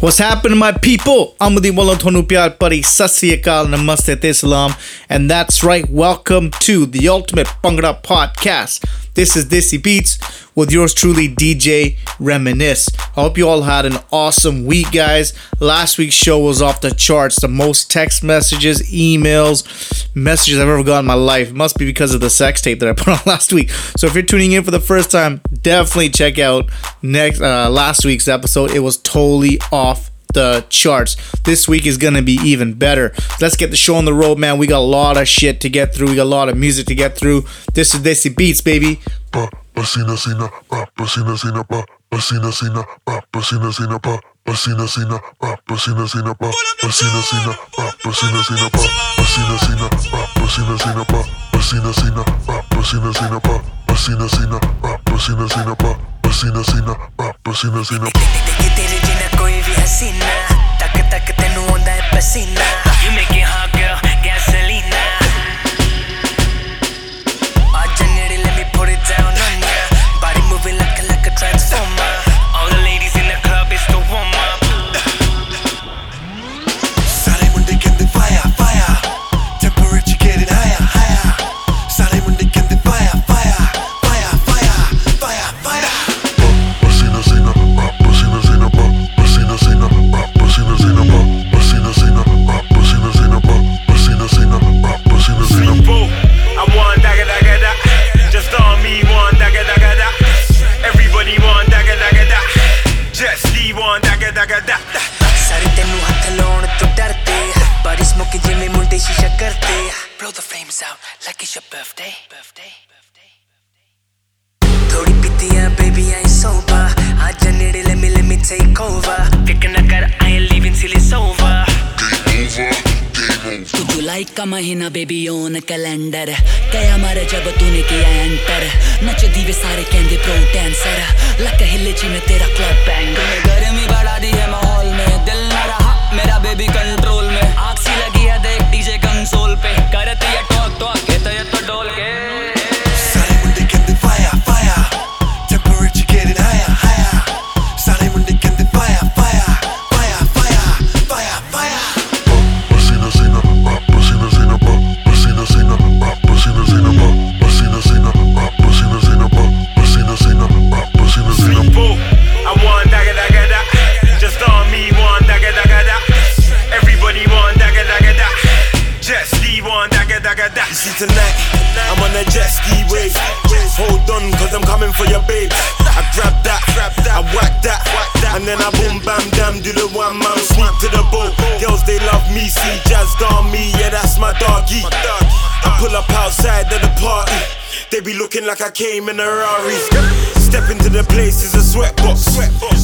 What's happening, my people? Amudi Walo Thonu Pyar Pari Sasyakal Namaste Te Salam. And that's right, welcome to the Ultimate Bhangra Podcast. This is Desi Beats with yours truly, DJ Reminisce. I hope you all had an awesome week, guys. Last week's show was off the charts. The most text messages, emails, messages I've ever got in my life. It must be because of the sex tape that I put on last week. So if you're tuning in for the first time, definitely check out next uh, last week's episode. It was totally off the charts. This week is gonna be even better. Let's get the show on the road, man. We got a lot of shit to get through. We got a lot of music to get through. This is Desi Beats, baby. pa, sina, pa, pasina sina, pa, pasina sina, pa, pasina sina, pa, pasina sina, pa, pasina sina, pa, pasina sina, pa, pasina sina, pa, pasina sina, pa, pasina sina, pa, pasina sina, pa, pasina sina, pa, pasina sina, pa, pasina sina, pa, pasina sina, pa, pasina sina, pa. ਸੀਨਾ ਤੱਕ ਤੱਕ ਤੈਨੂੰ ਆਉਂਦਾ ਹੈ ਪਸੀਨਾ you make it hot girl Gasolina ਅੱਜ ਨੇੜੇ ਲੈ ਮੀ put it down on ya body moving like like a transformer rhymes out like it's your birthday. birthday. थोड़ी पीती है baby I sober. आजा नेड़े let me let me take over. Pick ना कर I ain't leaving till it's तू जुलाई का महीना बेबी ओन कैलेंडर कया मारे जब तूने किया एंटर नच दीवे सारे कहते प्रो डांसर लक हिले ची में तेरा क्लब बैंगर गर्मी बढ़ा दी है माहौल में. दिल ना रहा मेरा बेबी कंट्रोल में. आग सी लगी है देख डीजे कंसोल पे. करती है तो अकेत तो ये तो डोल के। See tonight, I'm on a jet ski wave. Hold on, cause I'm coming for your babes. I grab that, I whack that, and then I boom bam damn do the one man sweep to the boat. Girls they love me, see jazzed on me, yeah that's my doggy. I pull up outside of the party, they be looking like I came in a Rari. Step into the place, it's a sweatbox.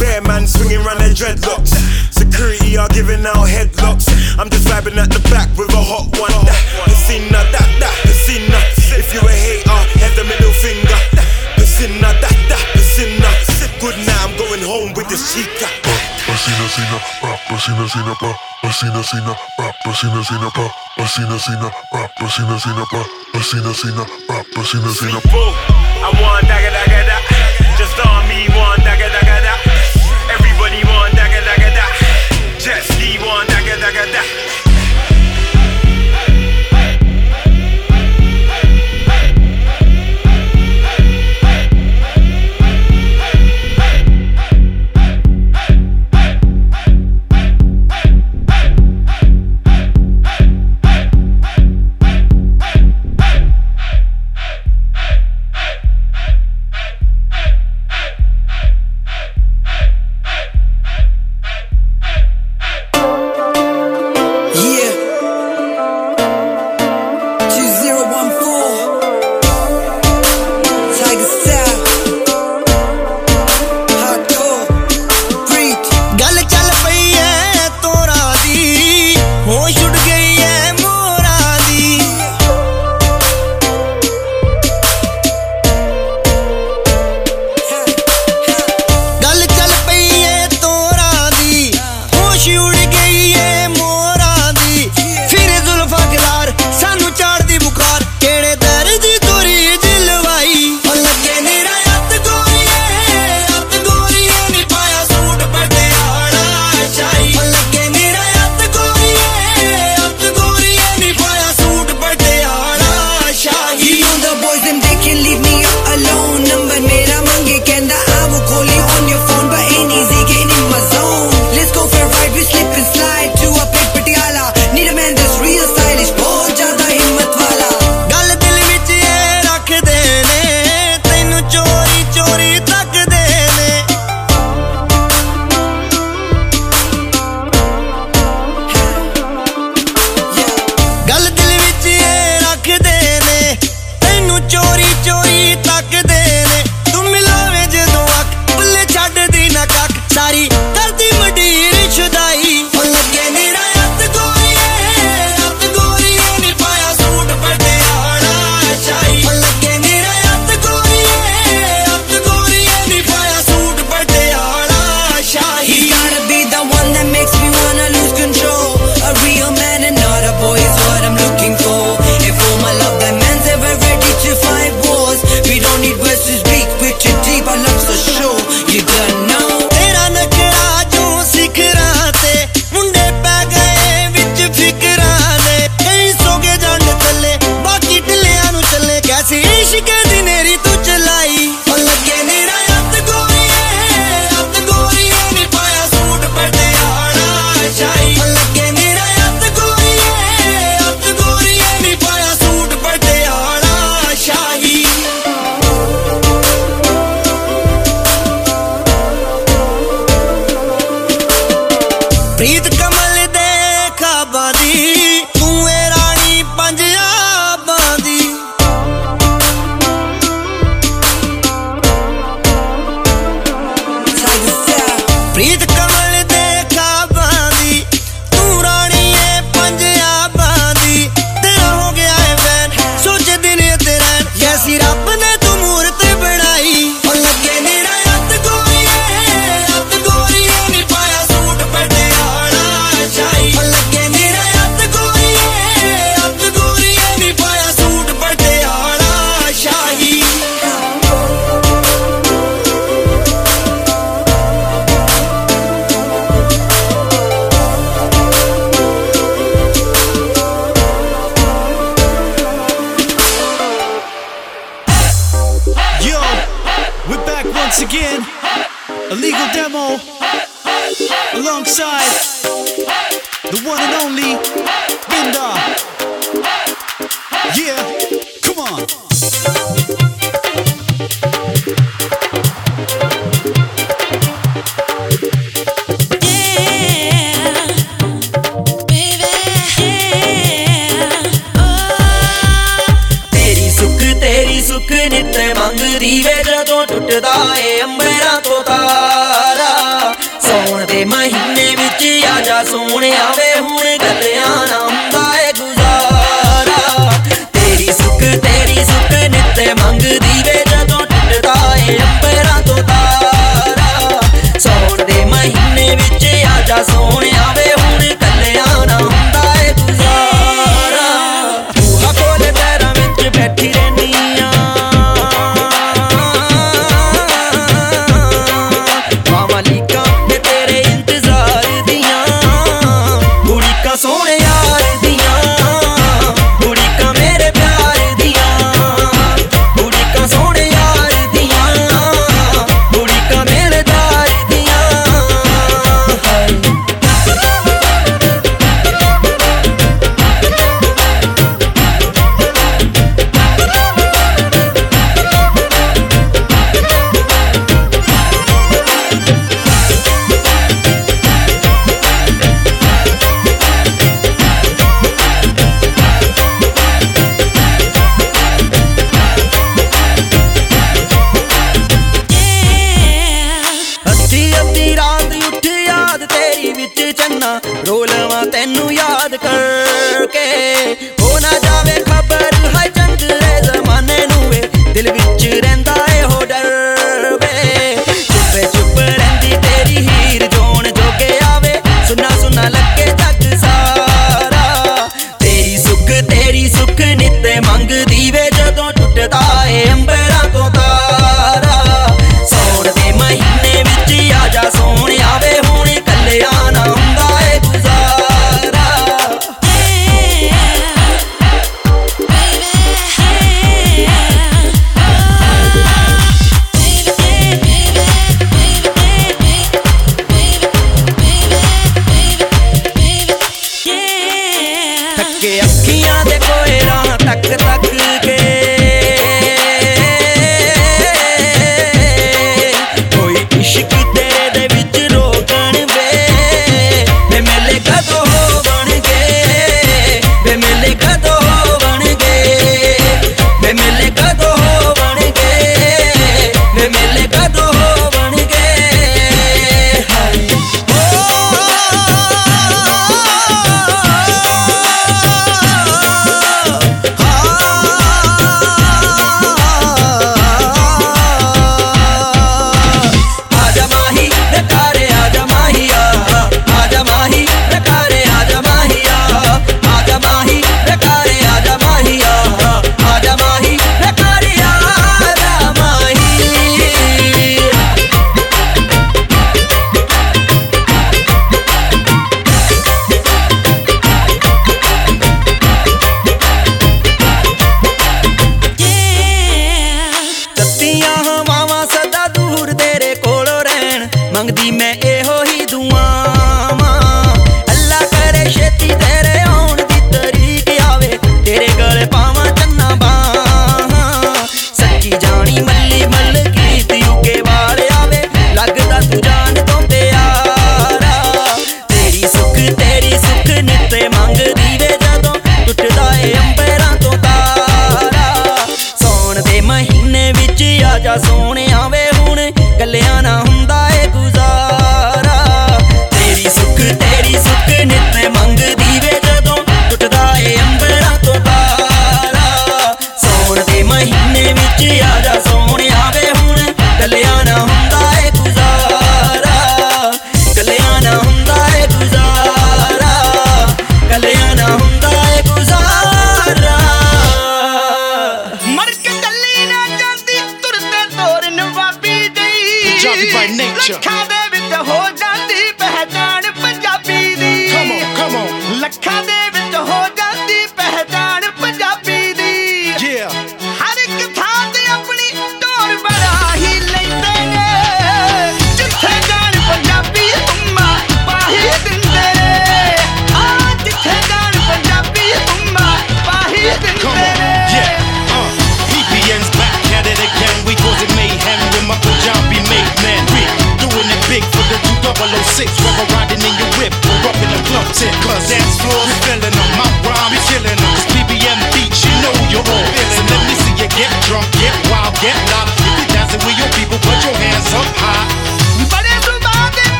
Bear man swinging round their dreadlocks. Security are giving out headlocks. I'm just vibing at the back with a hot one. Piscina, that, that, piscina. If you a hater, head the middle finger. Piscina, that, that, piscina. Good night, I'm going home with this chica. Pasina sina, pa, pasina sina, pa, pasina sina, pa, pasina sina, pa, pasina sina, pa, pasina sina, pa, pasina sina, pa, pasina sina, pa. I want dagga dagga da. Just on me want dagga dagga da. Everybody want dagga dagga da. Just Lee want dagga dagga da.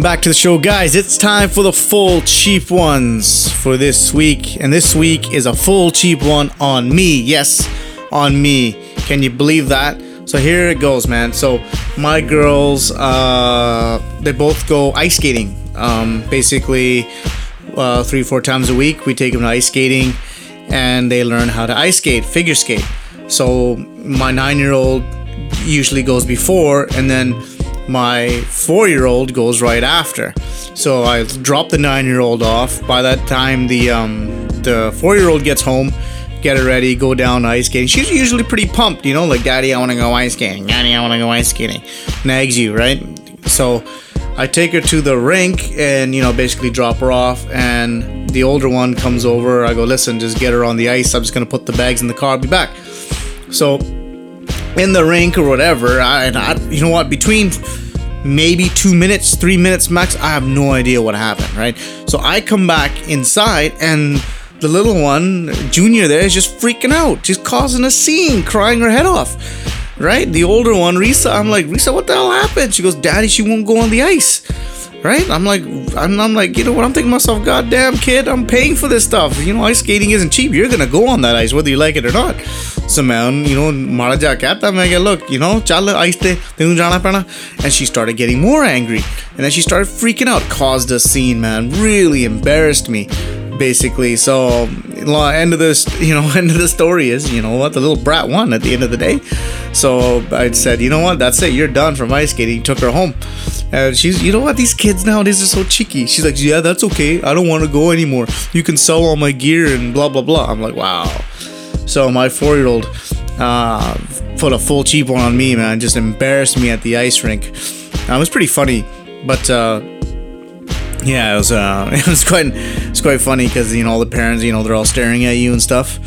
welcome back to the show, guys. It's time for the full cheap ones for this week, and this week is a full cheap one on me. Yes, on me. Can you believe that? So here it goes, man. So my girls, uh, they both go ice skating. Um, basically, uh, three four times a week, we take them to ice skating, and they learn how to ice skate, figure skate. So my nine year old usually goes before, and then my four year old goes right after. So I drop the nine year old off. By that time, the um, the four year old gets home, get her ready, go down ice skating. She's usually pretty pumped, you know, like, Daddy, I want to go ice skating. Daddy, I want to go ice skating. Nags you, right? So I take her to the rink and, you know, basically drop her off. And the older one comes over. I go, Listen, just get her on the ice. I'm just going to put the bags in the car. I'll be back. So in the rink or whatever. I, I, you know what? Between maybe two minutes, three minutes max, I have no idea what happened, right? So I come back inside and the little one, Junior, there is just freaking out, just causing a scene, crying her head off, right? The older one, Risa, I'm like, Risa, what the hell happened? She goes, Daddy, she won't go on the ice. Right? I'm like, I'm, I'm like, you know what? I'm thinking to myself, goddamn kid, I'm paying for this stuff. You know, ice skating isn't cheap. You're gonna go on that ice whether you like it or not. So man, you know, मारा जा कहता मैं क्या look, you know, चल ice te तेनू जाना पैना. And she started getting more angry, and then she started freaking out, caused a scene, man, really embarrassed me, basically. So lo- end of this, you know, end of the story is, you know what, the little brat won at the end of the day. So I said, you know what, that's it, you're done from ice skating. Took her home. and she's, you know what, these kids nowadays are so cheeky. She's like, yeah, that's okay. I don't want to go anymore. You can sell all my gear and blah, blah, blah. I'm like, wow. So my four year old uh, put a full cheap one on me, man. Just embarrassed me at the ice rink. Uh, it was pretty funny, but uh, yeah, it was uh, it was quite it's quite funny because you know all the parents, you know, they're all staring at you and stuff.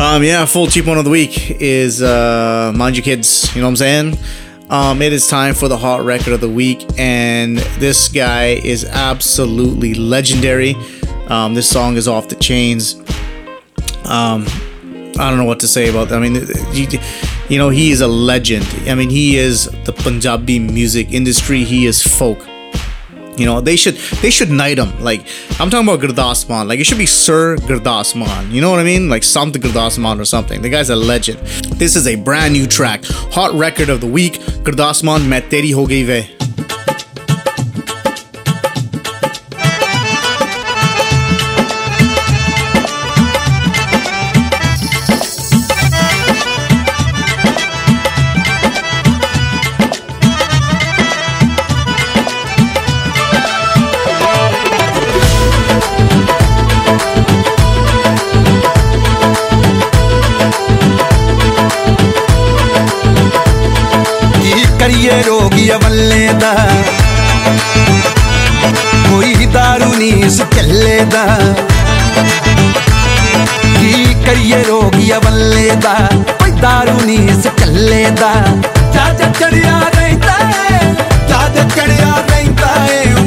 Um, yeah, full cheap one of the week is uh, mind your kids. You know what I'm saying? Um, it is time for the hot record of the week, and this guy is absolutely legendary. Um, this song is off the chains. Um, I don't know what to say about that. I mean, you, you know, he is a legend. I mean, he is the Punjabi music industry. He is folk. You know, they should they should knight him. Like I'm talking about Gurdas Maan. Like it should be Sir Gurdas Maan. You know what I mean? Like Sant Gurdas Maan or something. The guy's a legend. This is a brand new track, hot record of the week. Gurdas Maan, Main Anees ਕੱਲੇ ਦਾ। ਜਾ ਜਾ ਚੜਿਆ ਰਹਿੰਦਾ ਜਾ ਜਾ ਚੜਿਆ ਰਹਿੰਦਾ ਏ।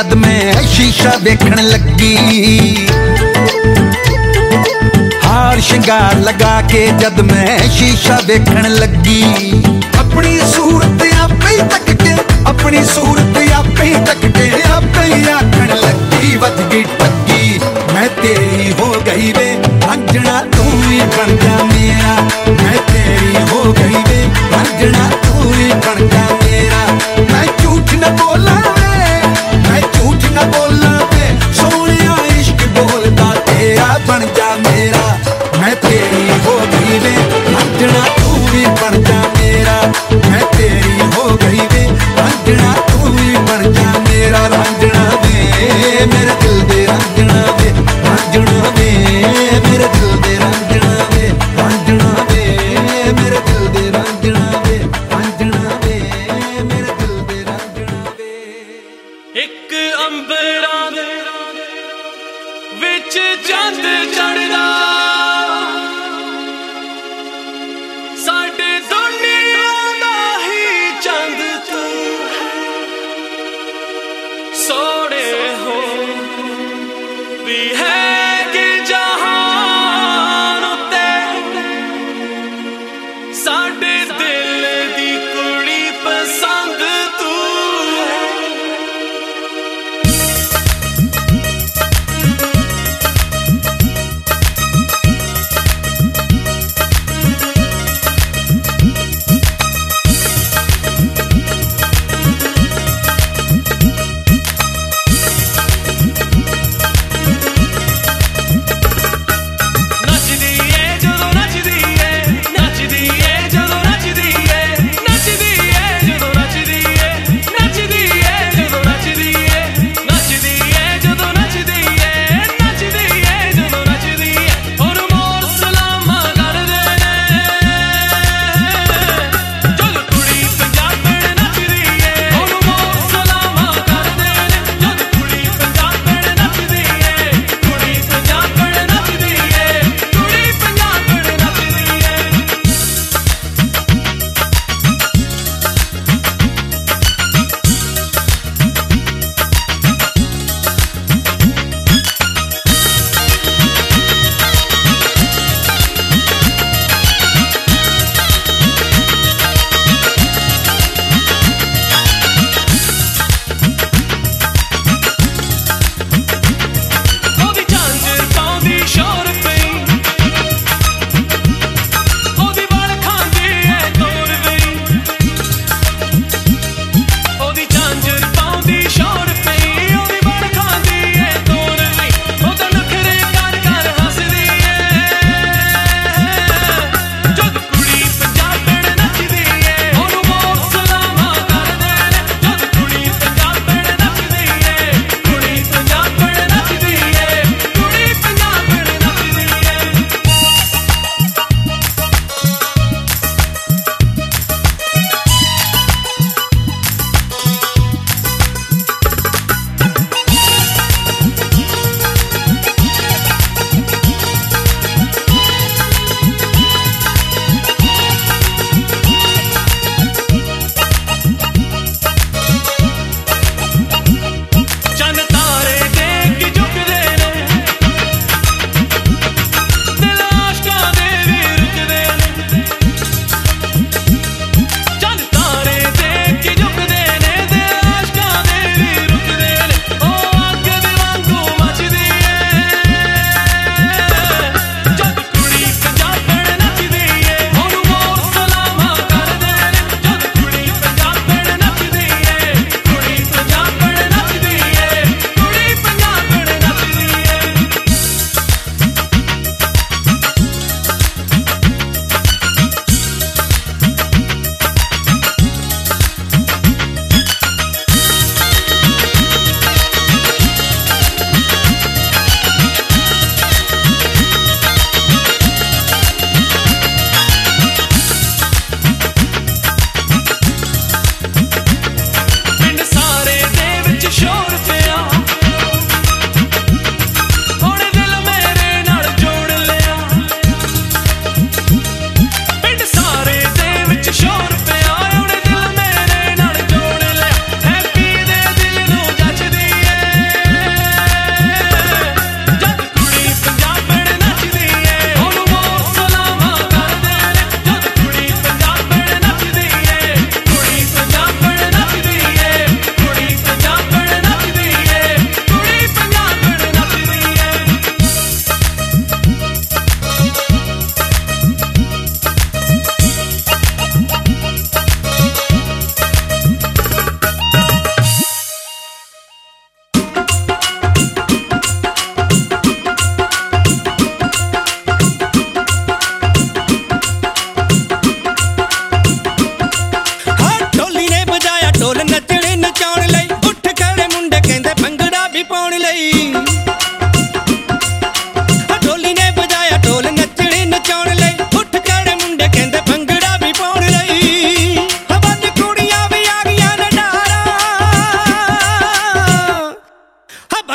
जद मैं शीशा देखने लगी। हार शिंगार लगा के जद मैं शीशा देखने लगी। अपनी सूरत आप पे तक के, अपनी सूरत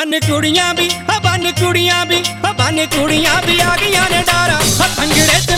ਬੰਨ ਕੁੜੀਆਂ ਵੀ ਆ ਬੰਨ ਕੁੜੀਆਂ ਵੀ ਆ ਬੰਨ ਕੁੜੀਆਂ ਵੀ ਆ ਗਈਆਂ ਨੇ ਡਾਰਾ। ਹੱਥਾਂ ਗੜੇ ਤੇ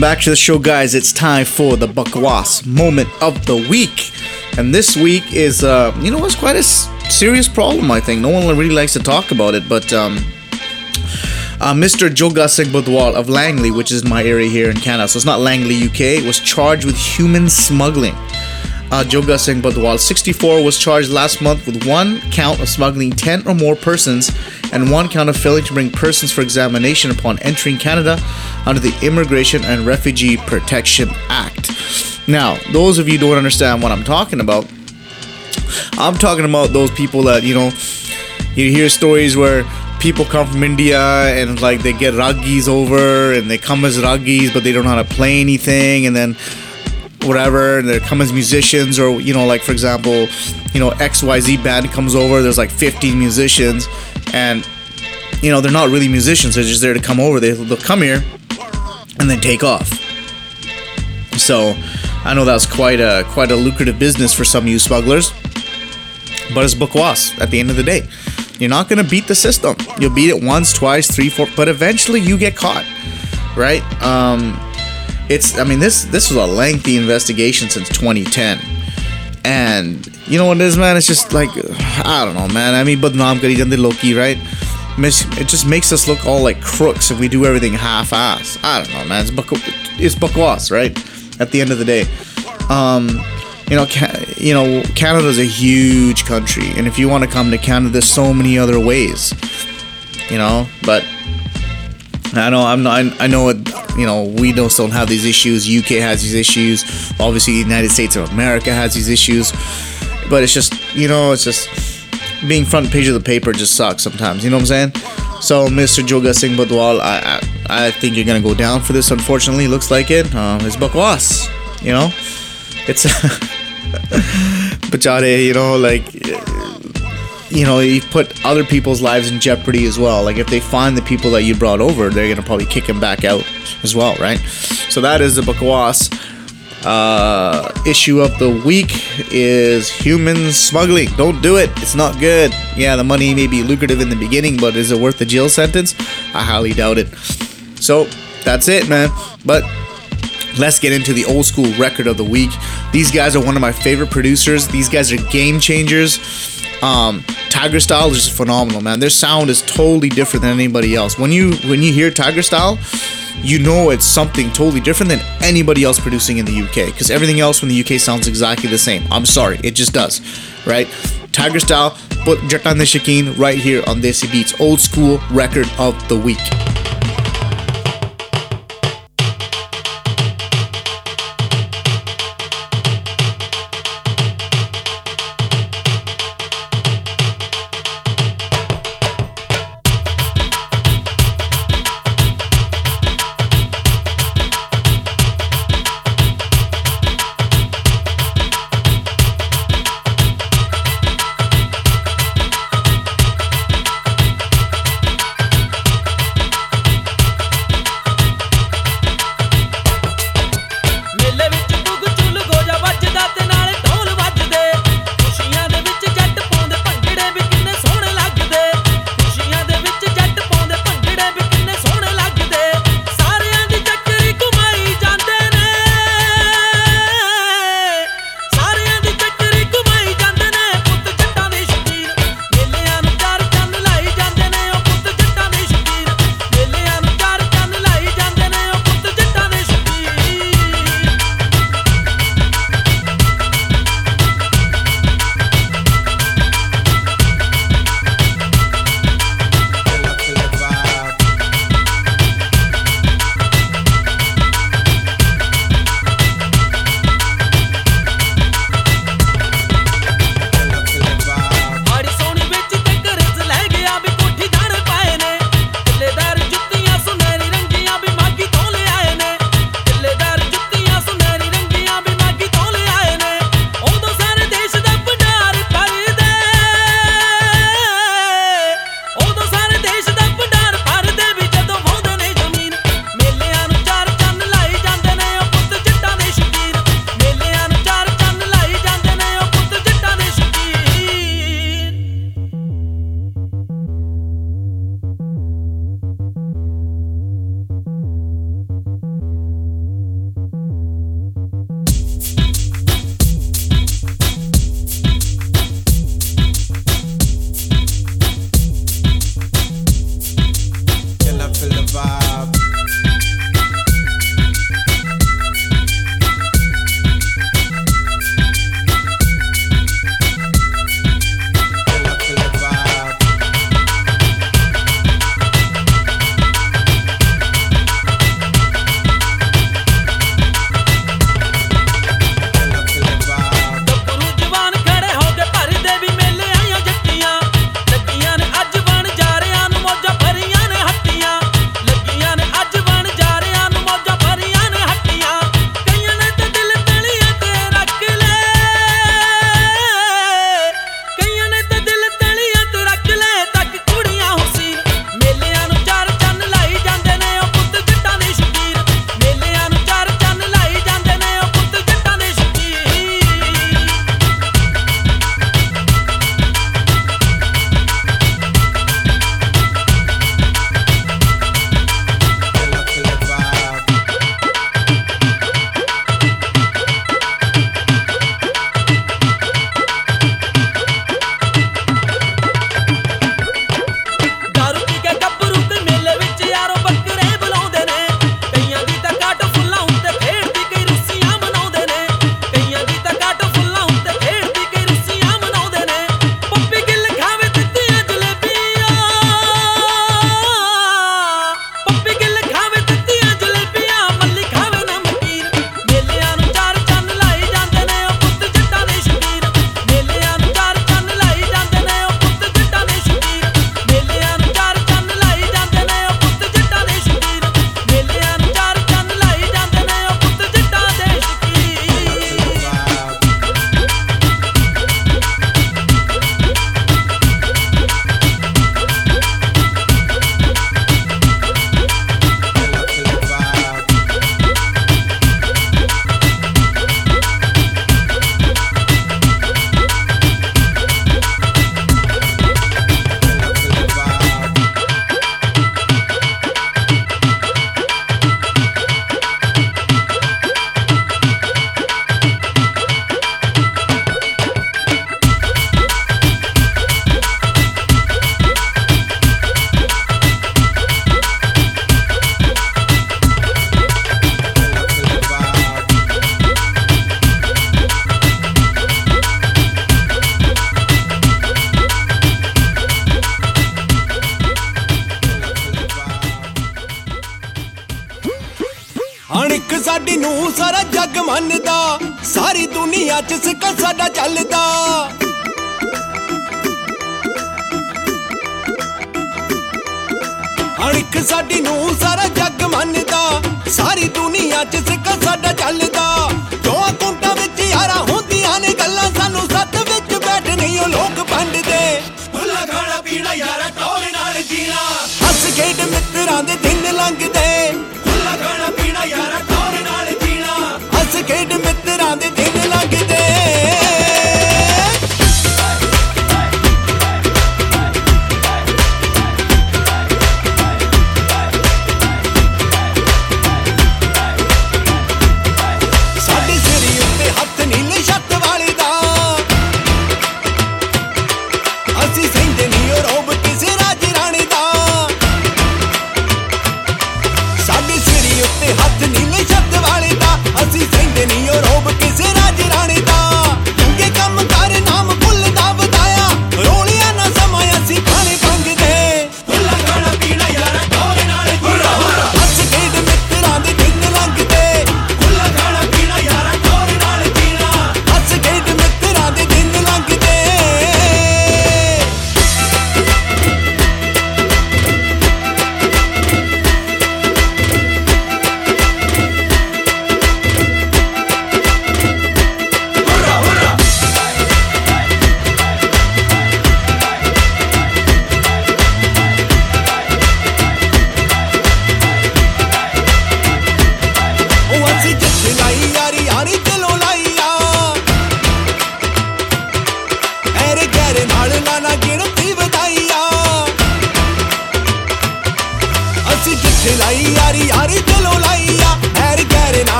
Welcome back to the show, guys. It's time for the Bakwas moment of the week. And this week is, uh, you know, it's quite a serious problem, I think. No one really likes to talk about it, but um, uh, Mr. Joga Budwal of Langley, which is my area here in Canada, so it's not Langley, UK, was charged with human smuggling. Uh, Joga Singh Budwal, 64, was charged last month with one count of smuggling 10 or more persons and one count of failing to bring persons for examination upon entering Canada under the Immigration and Refugee Protection Act. Now, those of you don't understand what I'm talking about, I'm talking about those people that, you know, you hear stories where people come from India and like they get raggis over and they come as raggis but they don't know how to play anything and then whatever and they come as musicians or you know like for example you know xyz band comes over there's like 15 musicians and you know they're not really musicians they're just there to come over they, they'll come here and then take off. So i know that's quite a quite a lucrative business for some you smugglers but it's bakwas at the end of the day. You're not gonna beat the system. You'll beat it once twice three four but eventually you get caught right? Um it's i mean this this was a lengthy investigation since 2010 and you know what it is man? It's just like i don't know man. I mean but badnaam kari jande loki right it just makes us look all like crooks if we do everything half-ass i don't know man it's, bak- it's bakwas right at the end of the day um you know ca- you know canada's a huge country and if you want to come to canada there's so many other ways you know but I know I'm not. I, I know it. You know, we don't still have these issues. UK has these issues. Obviously, the United States of America has these issues. But it's just, you know, it's just being front page of the paper just sucks sometimes. You know what I'm saying? So, Mr. Joga Singh Badwal, I, I I think you're gonna go down for this. Unfortunately, looks like it. Um, it's bakwas. You know, it's bachare. You know, like you know, you put other people's lives in jeopardy as well. Like if they find the people that you brought over, they're gonna probably kick him back out as well, right? So that is the Bakwas. Uh, issue of the week is human smuggling. Don't do it. It's not good. Yeah, the money may be lucrative in the beginning, but is it worth the jail sentence? I highly doubt it. So that's it, man. But let's get into the old school record of the week. These guys are one of my favorite producers. These guys are game changers. Um, Tigerstyle is just phenomenal, man. Their sound is totally different than anybody else. When you when you hear Tigerstyle, you know it's something totally different than anybody else producing in the UK. Because everything else from the UK sounds exactly the same. I'm sorry, it just does, right? Tiger Style, Putt Jattan Shakeen right here on Desi Beats, old school record of the week.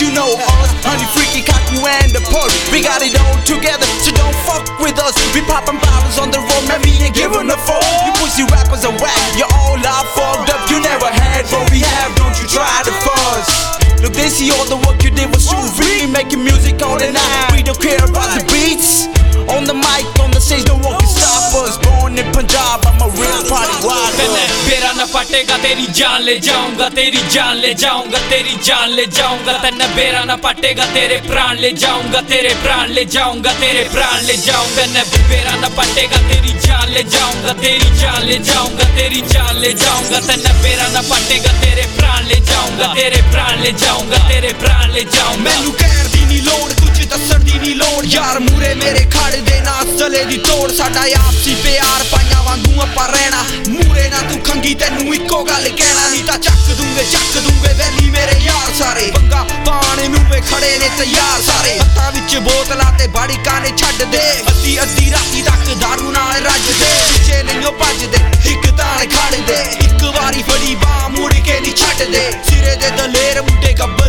You know us. Honey, freaky, cocky, and the port. We got it all together, so don't fuck with us. We popping bottles on the road, man, we ain't giving a fuck. You pussy rappers are whack, you're all out fucked up. You never had what we have, don't you try to fuss. Look, they see all the work you did was true. We making music all the night. We don't care about the beats. On the mic, फटेगा तेरी जान ले जाऊँगा, तेरी जान ले जाऊँगा, तेरी जान ले जाऊँगा। तन बेरा ना फटेगा तेरे प्राण ले जाऊँगा, तेरे प्राण ले जाऊँगा, तेरे प्राण ले जाऊँगा। न बेरा ना फटेगा तेरी जान ले जाऊँगा, तेरी जान ले जाऊँगा, तेरी जान ले जाऊँगा। तन बेरा ना फटेगा तेरे प्राण ले जाऊँगा, तेरे प्राण ले जाऊँगा, तेरे प्राण ले जाऊँगा। मैनू कहर दी ਦੀ ਨਹੀਂ ਲੋੜ, ਕੁਝ ਦੱਸਣ ਦੀ ਨਹੀਂ ਲੋੜ। ਯਾਰ ਮੂਰੇ ਮੇਰੇ ਖੜ ਦੇ ਨਾ ਚਲੇ ਦੀ ਤੋੜ। ਸਾਡਾ ਆਪਸੀ ਪਿਆਰ ਪਾਈਆਂ ਵਾਂਗੂ ਆਪਾਂ ਰਹਿਣਾ। ਮੂਰੇ ਨਾ ਤੂੰ ਖੰਗੀ, ਤੈਨੂੰ ਇੱਕੋ ਗੱਲ ਕਹਿਣਾ। ਨਹੀਂ ਤਾਂ ਚੱਕ ਦੂੰਗੇ ਚੱਕ ਦੂੰਗੇ ਵੈਲੀ ਮੇਰੇ ਯਾਰ ਸਾਰੇ। ਬੰਗਾ ਪਾਣੇ ਨੂੰ ਵੇ ਖੜੇ ਨੇ ਤਿਆਰ ਸਾਰੇ। ਹੱਥਾਂ ਵਿੱਚ ਬੋਤਲਾਂ ਤੇ ਬਾੜੀਕਾਂ ਨੇ ਛੱਡ ਦੇ। ਅੱਧੀ ਅੱਧੀ ਰਾਤੀ ਤੱਕ ਦਾਰੂ ਨਾਲ ਰੱਜਦੇ ਪਿੱਛੇ ਨਹੀਂ ਭੱਜਦੇ, ਇੱਕ ਤਾਣ ਖੜਦੇ ਇੱਕ ਵਾਰੀ ਫੜੀ ਬਾਹ, ਮੁੜ ਕੇ ਨਹੀਂ ਛੱਡਦੇ। ਸਿਰੇ ਦੇ ਦਲੇਰ ਮੁੰਡੇ ਗੱਭਰੂ ਜਵਾਨ ਕੀਤਾ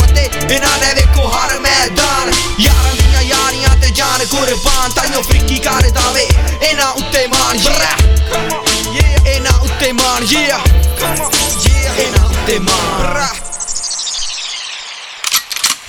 ਫਤਿਹ ਇਹਨਾਂ ਨੇ ਵੇਖੋ ਹਰ ਮੈਦਾਨ। ਯਾਰਾਂ ਦੀਆਂ ਯਾਰੀਆਂ ਤੇ ਜਾਨ ਕੁਰਬਾਨ ਤਾਈਓ ਫਰੀਕੀ ਕਰਦਾ ਵੇ ਇਹਨਾਂ ਉੱਤੇ ਮਾਨ yeah ਇਹਨਾਂ ਉੱਤੇ ਮਾਨ yeah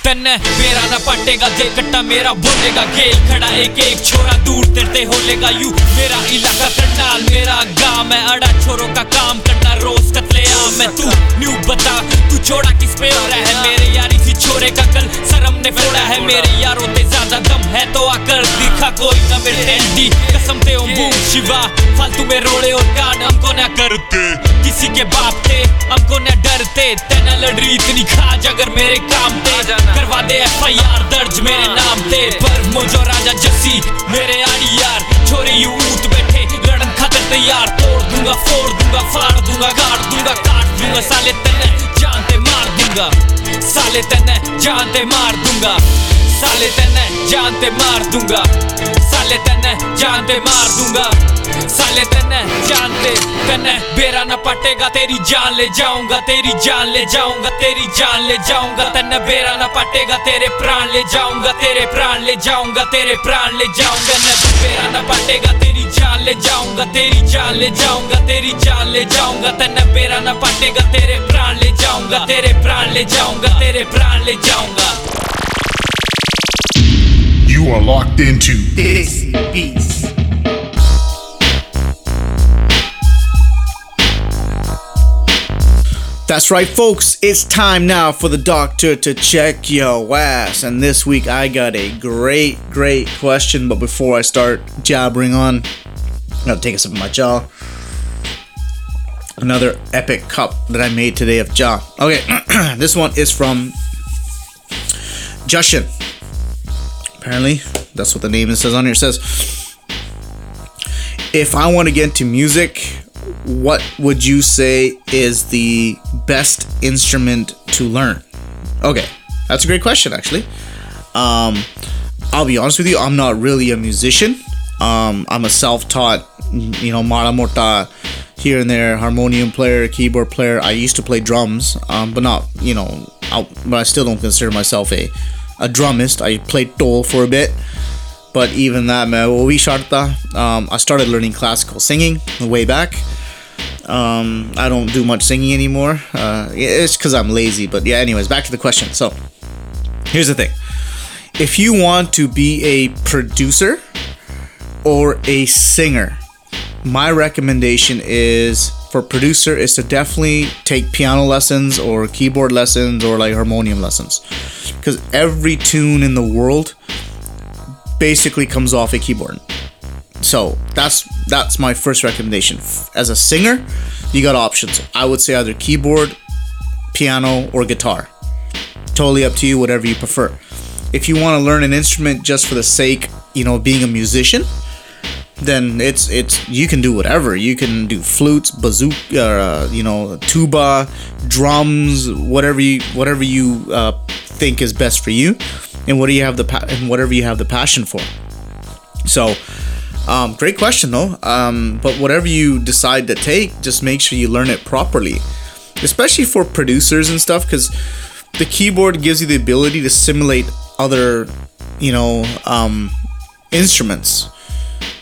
तन्ने मेरा ना पटेगा जे कट्टा मेरा बोलेगा। खेल खड़ा एक एक, छोरा दूर तेरे होलेगा। यू मेरा इलाका करनाल, मेरा गाँव मैं अड़ा छोरों का काम करना रोज कतले आम मैं तू न्यू बता, तू छोड़ा किस पे हो रहा है? मेरे यारी सी छोरे का कल शर्म ने फोड़ा है। मेरे यारों ते ज़्यादा दम है तो आकर दिखा, कोई ना मेरे एंडी कसम ते ओम बूम शिवा, फालतू में रोड़े और कांड हमको ना करते। किसी के बाप थे, हमको न डरते। तेना लड़ रही इतनी खाज अगर मेरे काम थे। करवा दे एफ़ आई आर दर्ज। मेरे नाम दे पर मुझो राजा जसी मेरे आड़ी यार छोरी यू ऊट बैठे। लड़न खातर तैयार तोड़ दूँगा फोड़ दूँगा फाड़ दूँगा गाड़ दूँगा काट दूँगा साले तेने जान ते मार दूँगा। साले तेने जान ते मार दूँगा। साले तेने जान ते मार दूँगा साले तेने जान ते मार दूँगा साले तेने जान ते तेने बेरा न पटेगा तेरी जान ले जाऊँगा तेरी जान ले जाऊँगा तेरी जान ले जाऊँगा तेने बेरा न पटेगा तेरे प्राण ले जाऊँगा तेरे प्राण ले जाऊँगा तेरे प्राण ले जाऊँगा न बेरा न पटेगा तेरी जान ले जाऊँगा तेरी जान ले जाऊँगा तेरी जान ले जाऊँगा तेने बेरा न पटेगा तेरे प्राण ले जाऊँगा तेरे प्राण ले जाऊँगा तेरे प्राण ले जाऊँगा You are locked into Desi Beats. That's right, folks. It's time now for the doctor to check your ass. And this week I got a great, great question. But before I start jabbering on, I gotta take a sip of my jaw. Another epic cup that I made today of jaw. Okay, this one is from Jushin. Apparently, that's what the name says on here. It says, if I want to get into music, what would you say is the best instrument to learn? Okay, that's a great question, actually. Um, I'll be honest with you, I'm not really a musician. Um, I'm a self-taught, you know, mara mota here and there harmonium player, keyboard player. I used to play drums, um, but not, you know, I, but I still don't consider myself a a drummist. I played dhol for a bit, but even that, sharta. Um, I started learning classical singing way back. Um, I don't do much singing anymore. Uh, it's because I'm lazy. But yeah, anyways, back to the question. So here's the thing: if you want to be a producer or a singer, my recommendation is for producer is to definitely take piano lessons or keyboard lessons or like harmonium lessons. Because every tune in the world basically comes off a keyboard. So that's that's my first recommendation. As a singer you got options. I would say either keyboard piano or guitar. Totally up to you whatever you prefer. If you want to learn an instrument just for the sake you know being a musician then it's it's you can do whatever. You can do flutes bazooka uh, you know tuba drums whatever you whatever you uh, think is best for you and what do you have the pa- and whatever you have the passion for. So um, great question though. Um, but whatever you decide to take just make sure you learn it properly especially for producers and stuff because the keyboard gives you the ability to simulate other you know um, instruments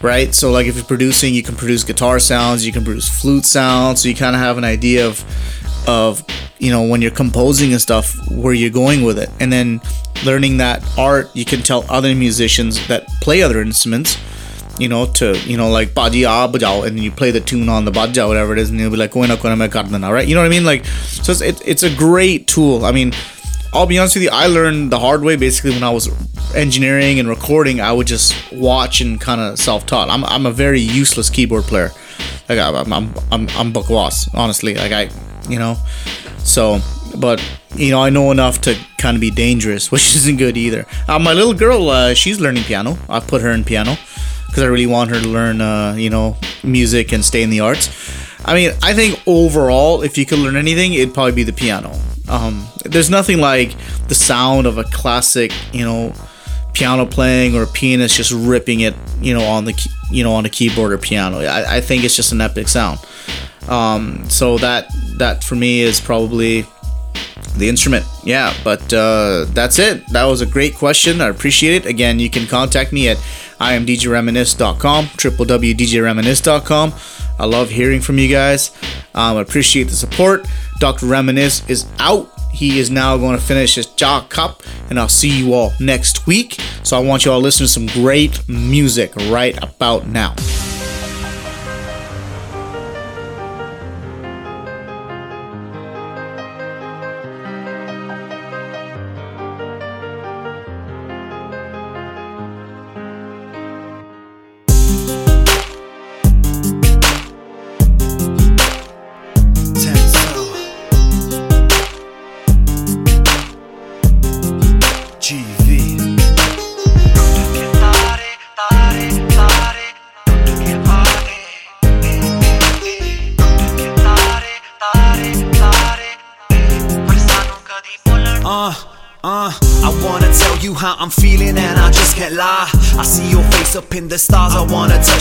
right? So like if you're producing, you can produce guitar sounds, you can produce flute sounds, so you kind of have an idea of of you know when you're composing and stuff where you're going with it. And then learning that art, you can tell other musicians that play other instruments, you know, to you know like baji ah bajao, and you play the tune on the baja whatever it is, and you'll be like right? You know what I mean? Like so it's it, it's a great tool. I mean. I'll be honest with you, I learned the hard way basically when I was engineering and recording. I would just watch and kind of self taught. I'm, I'm a very useless keyboard player. Like, I'm, I'm, I'm, I'm honestly. Like, I, you know, so, but, you know, I know enough to kind of be dangerous, which isn't good either. Uh, my little girl, uh, she's learning piano. I put her in piano because I really want her to learn, uh, you know, music and stay in the arts. I mean, I think overall, if you could learn anything, it'd probably be the piano. Um, there's nothing like the sound of a classic, you know, piano playing or a pianist just ripping it, you know, on the you know on a keyboard or piano. I, I think it's just an epic sound. Um, so that that for me is probably the instrument. Yeah, but uh, that's it. That was a great question. I appreciate it. Again, you can contact me at imdjreminisce.com, www.djreminisce.com. I love hearing from you guys. Um, I appreciate the support. Dr. Reminisce is out. He is now going to finish his jaw cup, and I'll see you all next week. So I want you all to listen to some great music right about now.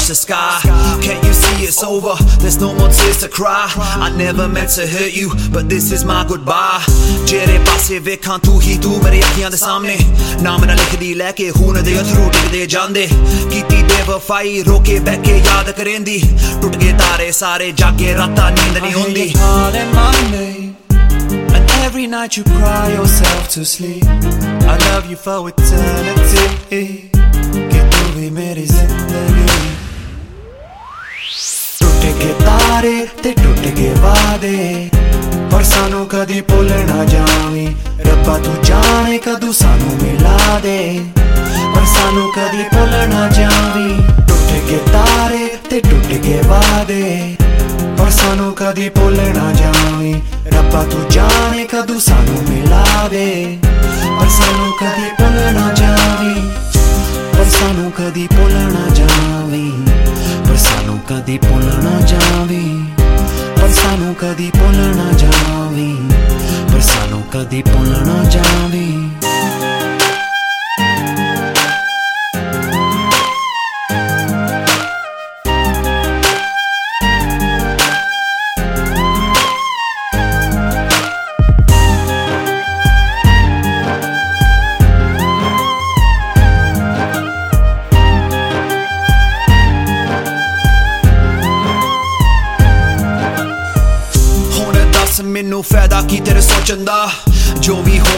touch the sky. Can't you see it's over? There's no more tears to cry. I never meant to hurt you, but this is my goodbye. Jere जेरे पासे वेखां तू ही तू मेरे de दे सामने नाम ना लिख दी लैके खून दे अथरू डिगदे जांदे कीती बेवफाई रोके बैके याद करेंदी टूट गए तारे सारे जागे रातां नींद नहीं होंदी Every night you cry yourself to sleep. I love you for eternity. Que tu vi me ਗਏ ਤਾਰੇ ਤੇ ਟੁੱਟ ਗਏ ਵਾਦੇ। ਪਰ ਸਾਨੂੰ ਕਦੀ ਭੁੱਲ ਨਾ ਜਾਵੀਂ। ਰੱਬਾ ਤੂੰ ਜਾਣੇ ਕਦੋਂ ਸਾਨੂੰ ਮਿਲਾ ਦੇ। ਪਰ ਸਾਨੂੰ ਕਦੀ ਭੁੱਲ ਨਾ ਜਾਵੀਂ। ਟੁੱਟ ਗਏ ਤਾਰੇ ਤੇ ਟੁੱਟ ਗਏ ਵਾਦੇ। ਪਰ ਸਾਨੂੰ ਕਦੀ ਭੁੱਲ ਨਾ ਜਾਵੀਂ। ਰੱਬਾ ਤੂੰ ਜਾਣੇ ਕਦੋਂ ਸਾਨੂੰ ਮਿਲਾ ਦੇ। ਪਰ ਸਾਨੂੰ ਕਦੀ ਭੁੱਲ ਨਾ ਜਾਵੀਂ। ਪਰ ਸਾਨੂੰ ਕਦੀ ਭੁੱਲ ਨਾ ਜਾਵੀਂ। ਪਰ ਸਾਨੂੰ ਕਦੀ ਭੁੱਲ ਨਾ ਜਾਵੀਂ, ਪਰ ਸਾਨੂੰ ਕਦੀ ਭੁੱਲ ਨਾ ਜਾਵੀਂ, ਪਰ ਸਾਨੂੰ ਕਦੀ ਭੁੱਲ ਨਾ ਜਾਵੀਂ।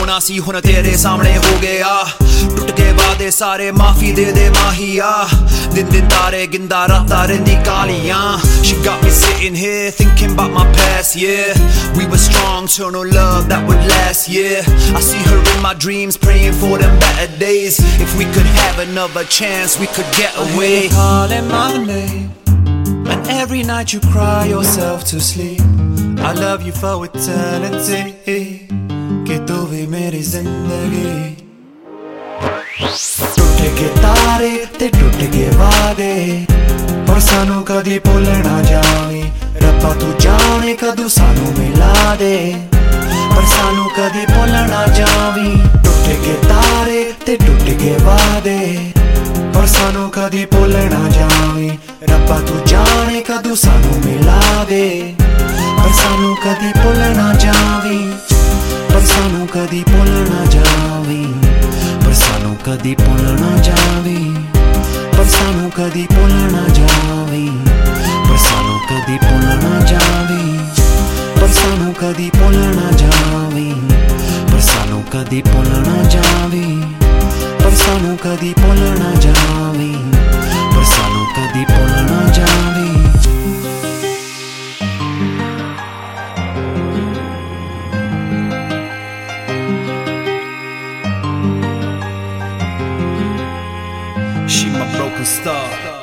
ਹੋਣਾ ਸੀ ਹੁਣ ਤੇਰੇ ਸਾਹਮਣੇ ਹੋ ਗਿਆ ਟੁੱਟ ਗਏ ਵਾਦੇ ਸਾਰੇ ਮਾਫੀ ਦੇ ਦੇ ਮਾਹੀਆ ਦਿਨ ਦਿਨ ਤਾਰੇ ਗਿੰਦਾ ਰਾਤਾਂ ਰਹਿੰਦੀ ਕਾਲੀਆਂ She got me sitting here thinking about my past yeah We were strong turn on love that would last yeah I see her in my dreams praying for them better days If we could have another chance we could get away calling my name And every night you cry yourself to sleep I love you for eternity ਕਿ ਤੂੰ ਵੀ ਮੇਰੀ ਜ਼ਿੰਦਗੀ ਟੁੱਟ ਗਏ ਤਾਰੇ ਤੇ ਟੁੱਟ ਗਏ ਵਾਦੇ ਪਰ ਸਾਨੂੰ ਕਦੀ ਭੁੱਲ ਨਾ ਜਾਵੀਂ। ਰੱਬਾ, ਤੂੰ ਜਾਣੇ ਕਦੋਂ ਸਾਨੂੰ ਮਿਲਾ ਦੇ। ਪਰ ਸਾਨੂੰ ਕਦੀ ਭੁੱਲ ਨਾ ਜਾਵੀਂ। ਟੁੱਟ ਗਏ ਤਾਰੇ ਤੇ ਟੁੱਟ ਗਏ ਵਾਦੇ ਪਰ ਸਾਨੂੰ ਕਦੀ ਭੁੱਲ ਨਾ ਜਾਵੀਂ। ਰੱਬਾ, ਤੂੰ ਜਾਣੇ ਕਦੋਂ ਸਾਨੂੰ ਮਿਲਾ ਦੇ। ਪਰ ਸਾਨੂੰ ਕਦੀ ਭੁੱਲ ਨਾ ਜਾਵੀਂ। ਸਾਨੂੰ ਕਦੀ ਭੁੱਲ ਨਾ ਜਾਵੀਂ, ਪਰ ਸਾਨੂੰ ਕਦੀ ਭੁੱਲ ਨਾ ਜਾਵੀਂ, ਪਰ ਸਾਨੂੰ ਕਦੀ ਭੁੱਲ ਨਾ ਜਾਵੀਂ, ਪਰ ਸਾਨੂੰ ਕਦੀ ਭੁੱਲ ਨਾ ਜਾਵੀਂ, ਪਰ ਸਾਨੂੰ ਕਦੀ ਭੁੱਲ ਨਾ ਜਾਵੀਂ, ਪਰ ਸਾਨੂੰ ਕਦੀ ਭੁੱਲ ਨਾ ਜਾਵੀਂ, ਪਰ ਸਾਨੂੰ ਕਦੀ ਭੁੱਲ ਨਾ ਜਾਵੀਂ, ਪਰ ਸਾਨੂੰ ਕਦੀ ਭੁੱਲ ਨਾ ਜਾਵੀਂ। Star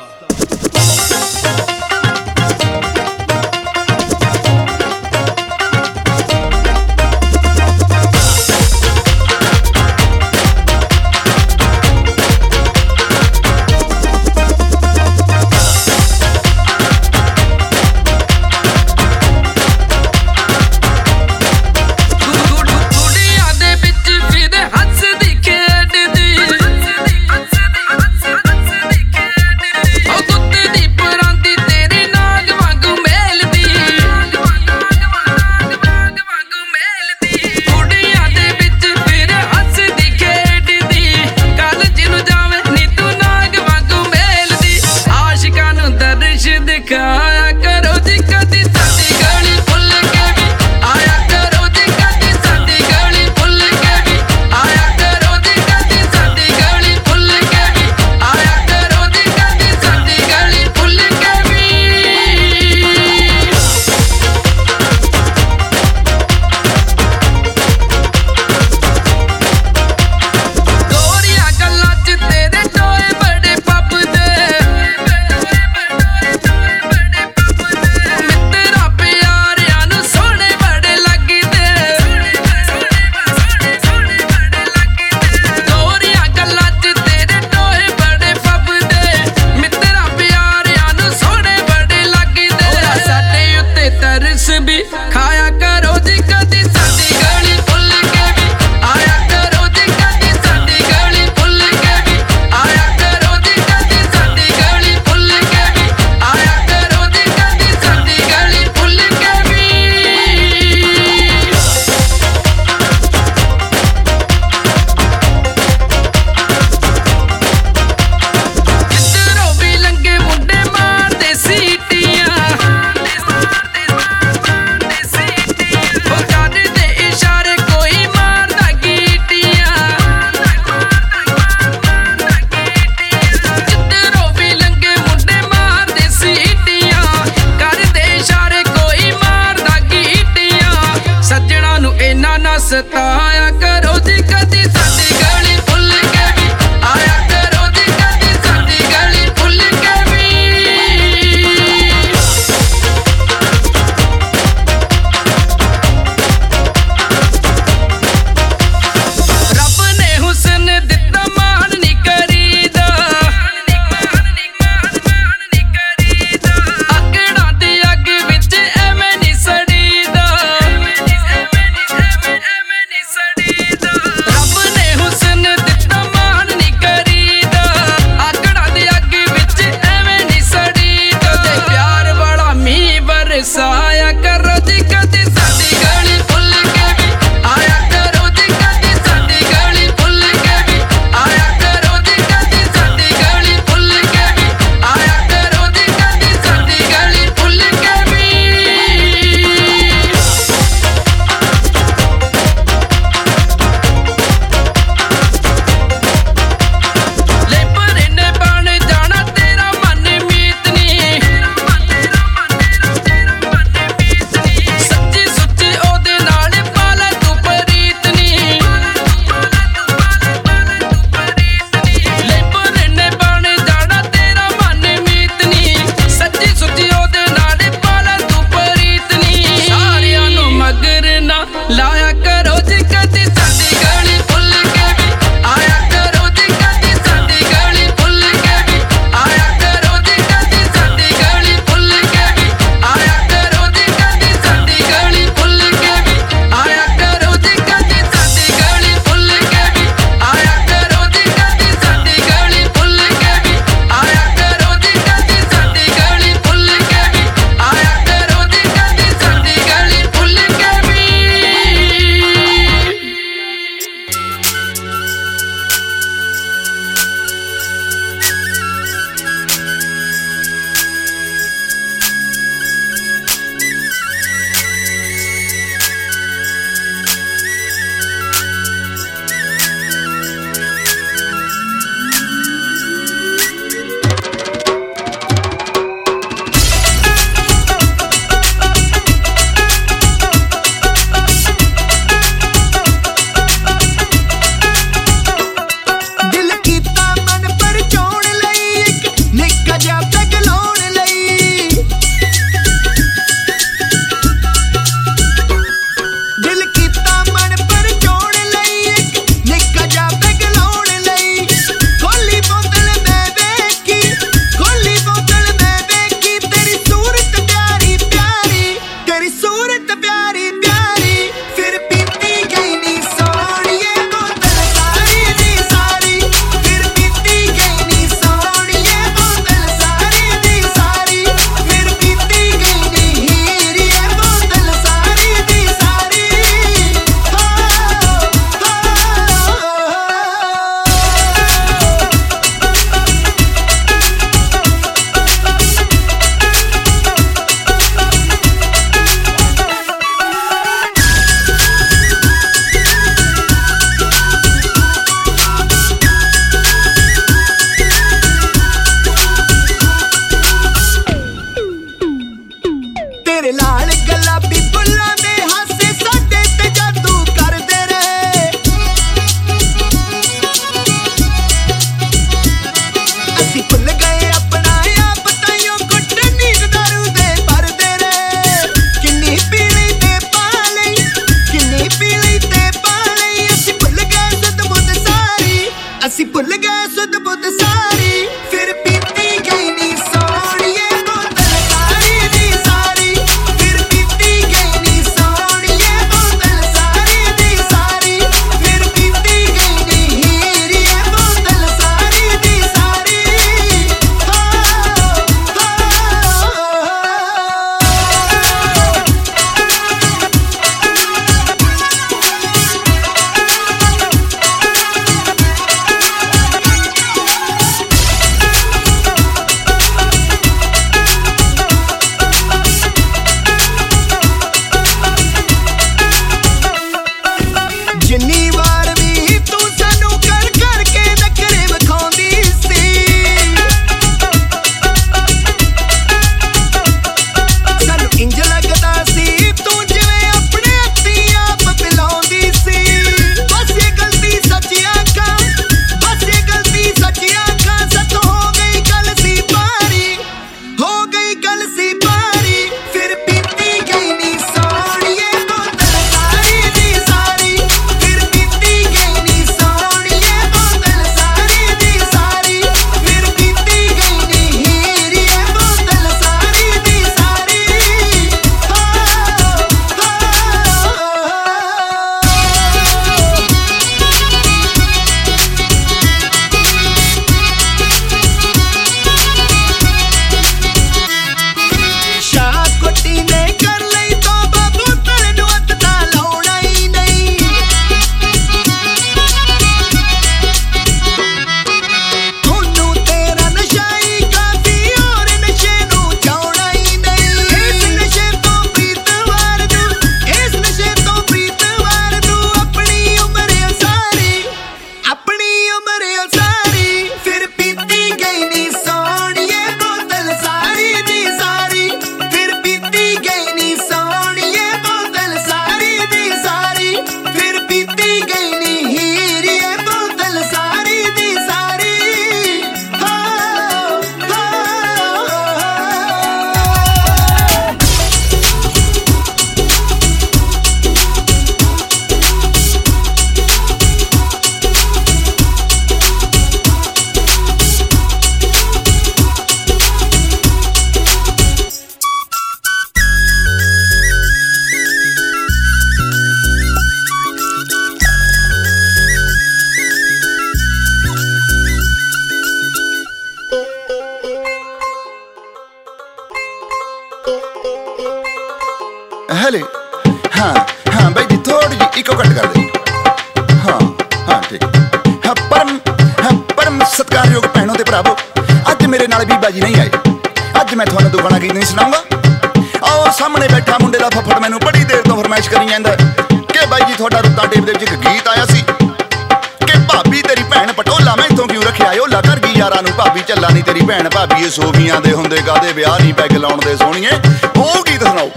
ਭੈਣ ਭਾਬੀ ਇਹ ਸੋਫੀਆਂ ਦੇ ਹੁੰਦੇ ਕਾਦੇ ਵਿਆਹ ਨਹੀਂ ਪੈਗ ਲਾਉਣ ਦੇ ਸੋਹਣੀਏ। ਉਹ ਗੀਤ ਸੁਣਾਓ।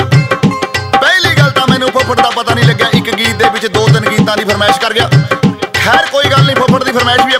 ਪਹਿਲੀ ਗੱਲ ਤਾਂ ਮੈਨੂੰ ਫੁੱਫੜ ਦਾ ਪਤਾ ਨਹੀਂ ਲੱਗਿਆ, ਇੱਕ ਗੀਤ ਦੇ ਵਿੱਚ ਦੋ ਤਿੰਨ ਗੀਤਾਂ ਦੀ ਫਰਮਾਇਸ਼ ਕਰ ਗਿਆ। ਖੈਰ, ਕੋਈ ਗੱਲ ਨਹੀਂ, ਫੁੱਫੜ ਦੀ ਫਰਮਾਇਸ਼ ਵੀ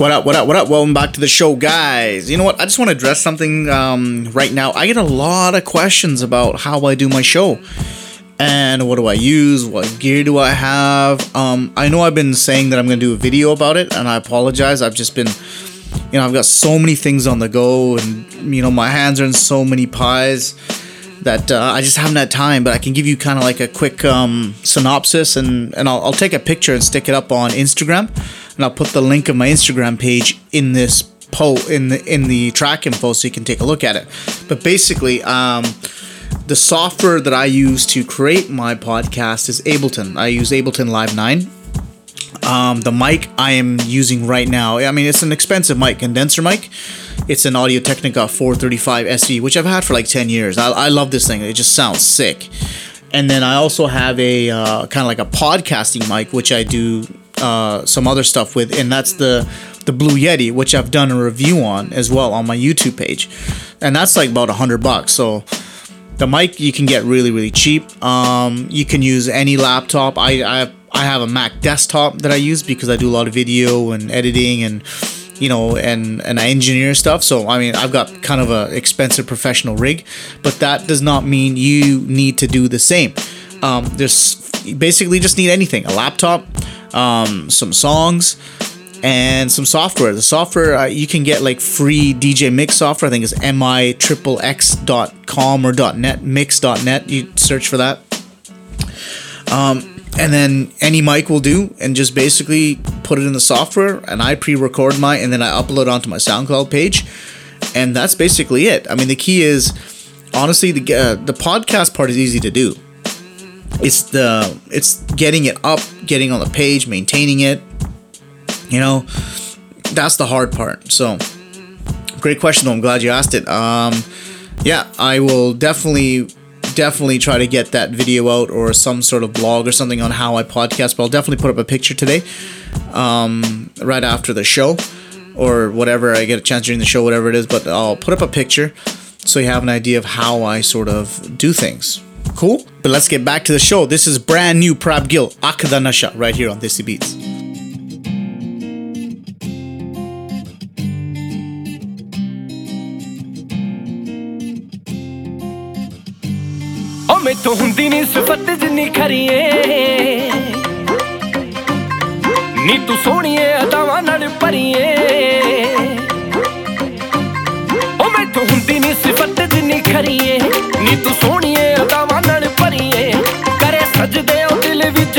What up, what up, what up? Welcome back to the show, guys. You know what? I just want to address something um, right now. I get a lot of questions about how I do my show. And what do I use? What gear do I have? Um, I know I've been saying that I'm going to do a video about it, and I apologize. I've just been, you know, I've got so many things on the go, and, you know, my hands are in so many pies that uh, I just haven't had time. But I can give you kind of like a quick um, synopsis, and, and I'll, I'll take a picture and stick it up on Instagram, and I'll put the link of my Instagram page in this po in the in the track info so you can take a look at it. But basically, um, the software that I use to create my podcast is Ableton. I use Ableton Live 9. Um, the mic I am using right now, I mean, it's an expensive mic, condenser mic. It's an Audio Technica 435 SE, which I've had for like 10 years. I, I love this thing, it just sounds sick. And then I also have a uh, kind of like a podcasting mic, which I do uh, some other stuff with, and that's the the Blue Yeti, which I've done a review on as well on my YouTube page, and that's like about a hundred bucks. So the mic you can get really really cheap. Um, you can use any laptop. I I I have a Mac desktop that I use because I do a lot of video and editing and you know, and and I engineer stuff. So I mean, I've got kind of a expensive professional rig, but that does not mean you need to do the same. Um, there's basically just need anything: a laptop, um, some songs, and some software. The software uh, you can get like free DJ mix software. I think it's miXXX.com or dot .net mix.net. You search for that. Um, and then any mic will do, and just basically put it in the software, and I pre-record my, and then I upload onto my SoundCloud page, and that's basically it. I mean, the key is honestly the uh, the podcast part is easy to do. It's the it's getting it up, getting on the page, maintaining it. You know, that's the hard part. So, great question though. I'm glad you asked it. Um, yeah, I will definitely definitely try to get that video out or some sort of blog or something on how I podcast. But I'll definitely put up a picture today, um, right after the show, or whatever I get a chance during the show, whatever it is. But I'll put up a picture so you have an idea of how I sort of do things. Cool? But let's get back to the show. This is brand new Prabh Gill, Akh Da Nasha, right here on Desi Beats. ਮੈਂ ਤੋਂ ਹੁੰਦੀ ਨਹੀਂ ਸਿਫਤ ਜਿੰਨੀ ਖਰੀਏ ਨੀ ਤੂੰ ਸੋਹਣੀਏ ਅਦਾਵਾਂ ਨਾਲ ਭਰੀਏ ਉਹ ਮੈਂ ਤੋਂ ਹੁੰਦੀ ਨਹੀਂ ਸਿਫਤ ਜਿੰਨੀ ਖਰੀਏ। ਨੀ ਤੂੰ ਸੋਹਣੀਏ ਅਦਾਵਾਂ ਨਾਲ ਭਰੀਏ। ਕਰੇ ਸਜਦੇ ਉਹ ਦਿਲ ਵਿੱਚ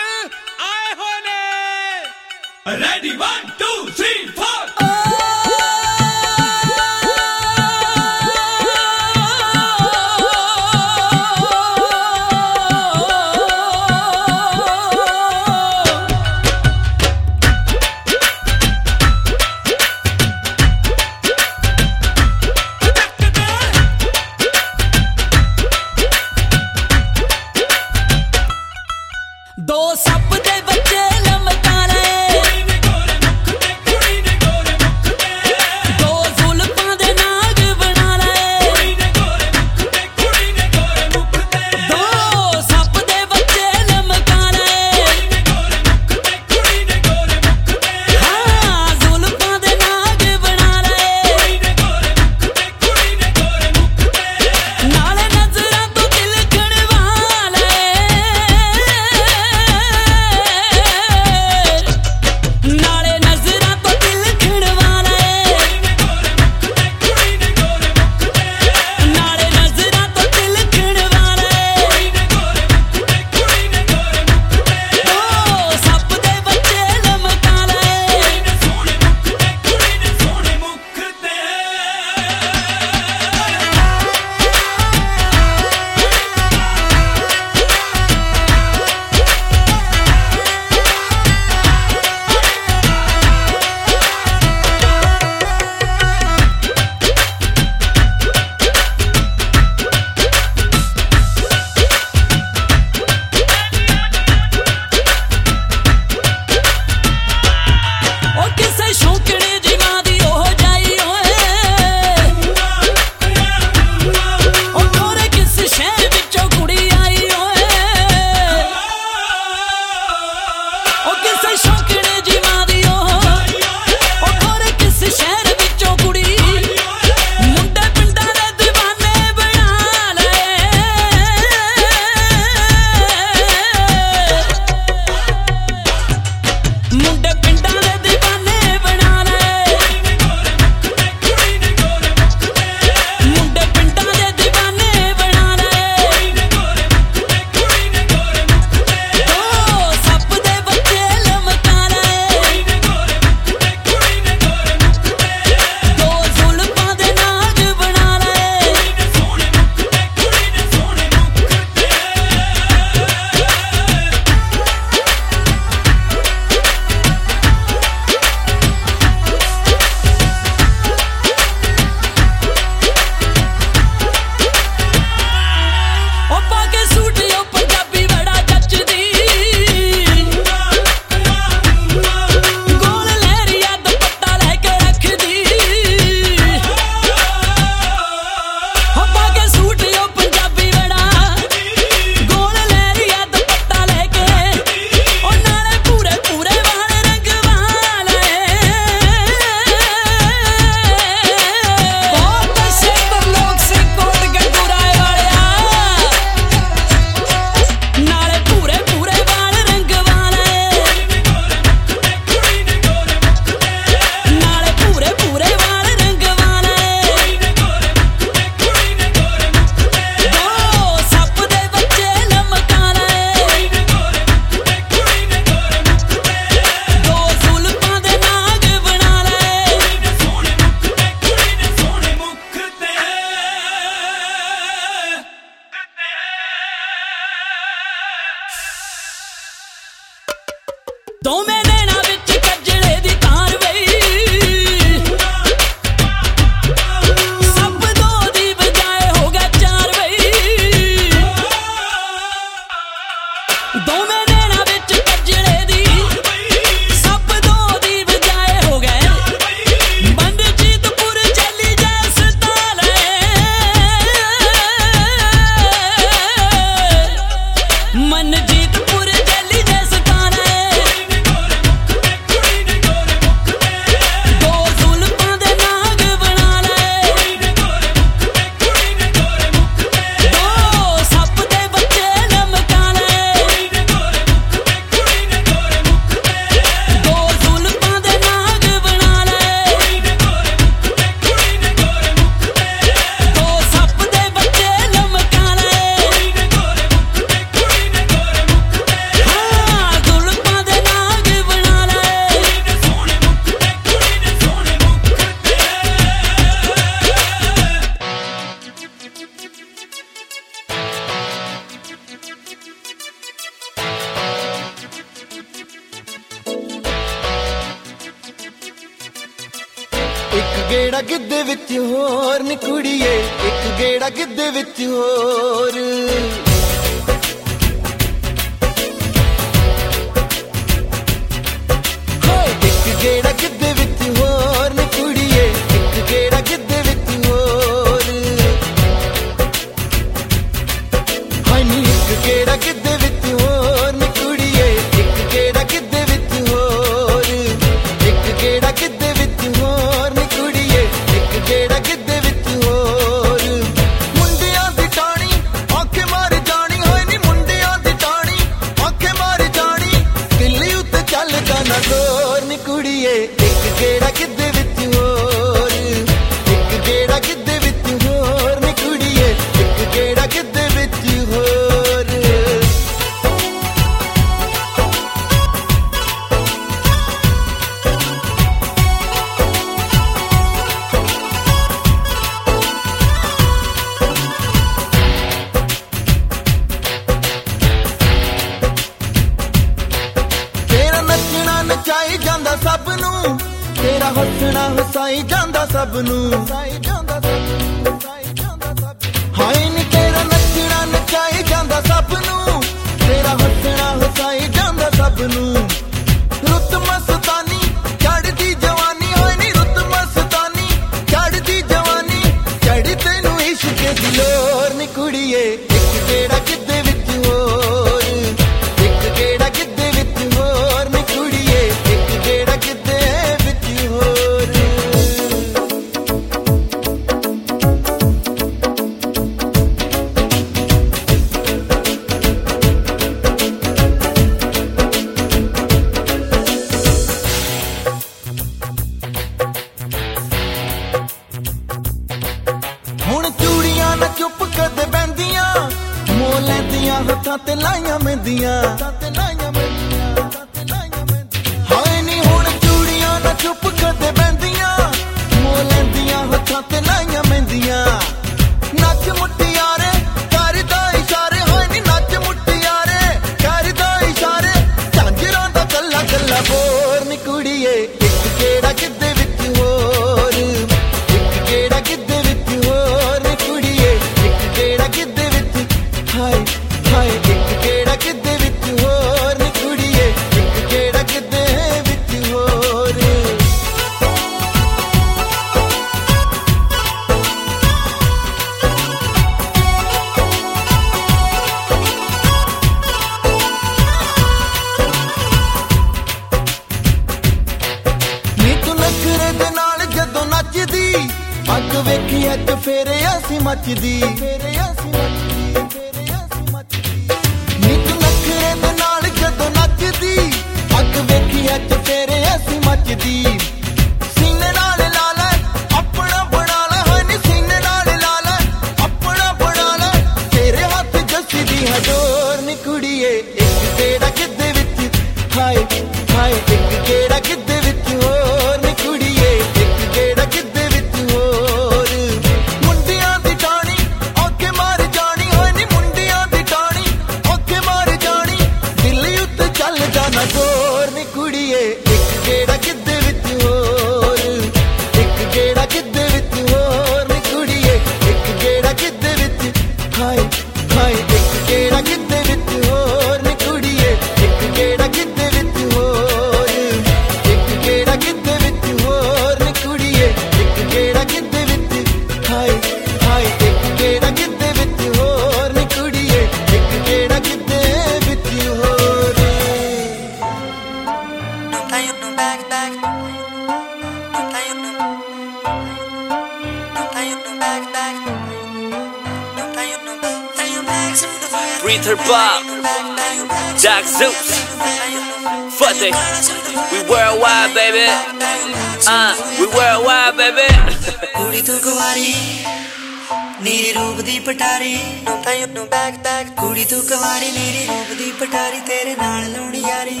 ਪਟਾਰੀ ਨੋਟਾਂ ਨੂੰ ਬੈਗ ਬੈਗ ਕੁੜੀ ਤੂੰ ਕਵਾਰੀ ਮੇਰੀ, ਰੂਪ ਦੀ ਪਟਾਰੀ ਤੇਰੇ ਨਾਲ ਲਾਉਣੀ ਯਾਰੀ।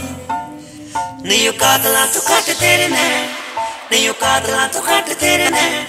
ਨਹੀਂ ਉਹ ਕਾਤਲਾ ਤੂੰ ਘੱਟ ਤੇਰੇ ਨੇ ਨਹੀਂ ਉਹ ਕਾਤਲਾ ਤੂੰ ਘੱਟ ਤੇਰੇ ਨੇ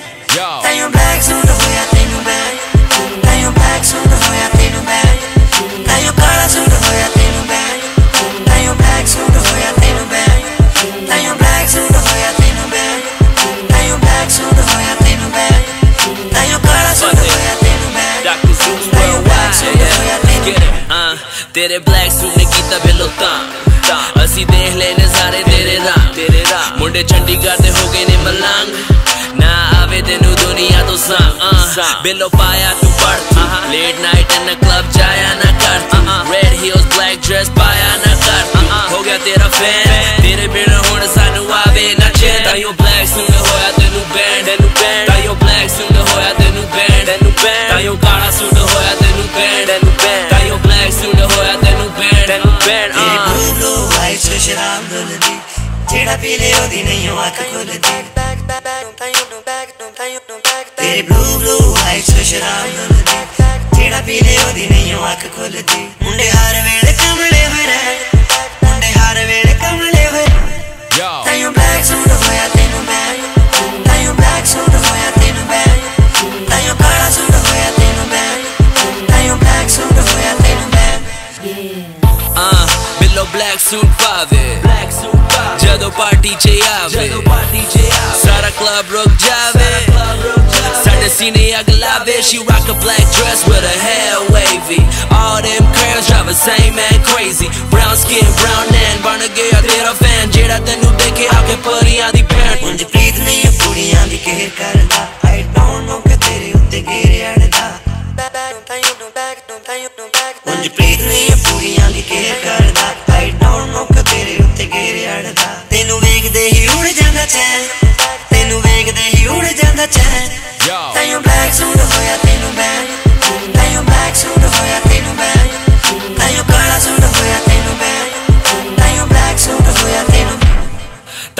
ਤੇਰੇ ਬਲੈਕ ਸੂਟ ਨੇ ਕੀਤਾ ਬਿੱਲੋ ਤਾਂ ਅਸੀਂ ਦੇਖ ਲੈ ਨਜ਼ਾਰੇ ਤੇਰੇ ਰੰਗ ਤੇਰੇ ਰੰਗ ਮੁੰਡੇ ਚੰਡੀਗੜ੍ਹ ਦੇ ਹੋ ਗਏ ਨੇ ਮਲੰਗ ਨਾ ਆਵੇ ਤੈਨੂੰ ਦੁਨੀਆ ਤੋਂ ਸੰਗ ਬਿੱਲੋ ਪਾਇਆ ਤੂੰ ਪੜ late night in the club ਜਾਇਆ ਨਾ ਕਰ ਰੈਡ ਹੀਲਸ ਬਲੈਕ ਡਰੈਸ ਪਾਇਆ ਨਾ ਕਰ ਹੋ ਗਿਆ ਤੇਰਾ ਫੈਨ ਤੇਰੇ ਬਿਨਾ ਹੁਣ ਸਾਨੂੰ ਆਵੇ ਨਾ ਚੈਨ ਤਾਈਓ ਬਲੈਕ ਸੂਟ ਹੋਇਆ ਤੈਨੂੰ ਬੈਂਡ ਤੈਨੂੰ ਬੈਂਡ ਤਾਈਓ ਬਲੈਕ ਸੂਟ ਹੋਇਆ ਤੈਨੂੰ ਬੈਂਡ ਤੈਨੂੰ ਬੈਂਡ ਤਾਈਓ ਕਾਲਾ ਸੂਟ ਹੋਇਆ ਤੈਨੂੰ ਬੈਂਡ ਤੈਨੂੰ ਬੈਂਡ ਤਾਈਓ ਬਲੈਕ ਸੂਟ ਹੋਇਆ ਤੈਨੂੰ ਤੈਨੂੰ ਬੈਂਡ ਤੇਰੀ ਬਲੂ ਬਲੂ ਆਈਸ ਚ ਸ਼ਰਾਬ ਡੁੱਲਦੀ ਜਿਹੜਾ ਪੀ ਲੇ ਉਹਦੀ ਨਹੀਂ ਉਹ ਅੱਖ ਖੁੱਲਦੀ। ਤੇਰੀ ਬਲੂ ਬਲੂ ਆਈਸ ਚ ਸ਼ਰਾਬ ਡੁੱਲਦੀ ਜਿਹੜਾ ਪੀ ਲੇ ਉਹਦੀ ਨਹੀਂ ਉਹ ਅੱਖ ਖੁੱਲਦੀ। ਮੁੰਡੇ ਹਰ ਵੇਲੇ ਬਿੱਲੋ ਬਲੈਕ ਸੂਟ ਪਾਵੇ ਬਲੈਕ ਸੂਟ ਪਾਵੇ ਜਦੋਂ ਪਾਰਟੀ 'ਚ ਆਵੇ ਜਦੋਂ ਪਾਰਟੀ 'ਚ ਆਵੇ ਸਾਰਾ ਕਲੱਬ ਰੁਕ ਜਾਵੇ ਸਾਡੇ ਸੀਨੇ ਅੱਗ ਲਾਵੇ she rock a black dress with her hair wavy all them curls drive the same man crazy brown skin brown man ਬਣ ਗਿਆ ਤੇਰਾ ਫੈਨ ਜਿਹੜਾ ਤੈਨੂੰ ਦੇਖੇ ਆ ਕੇ ਪਰੀਆਂ ਦੀ ਭੈਣ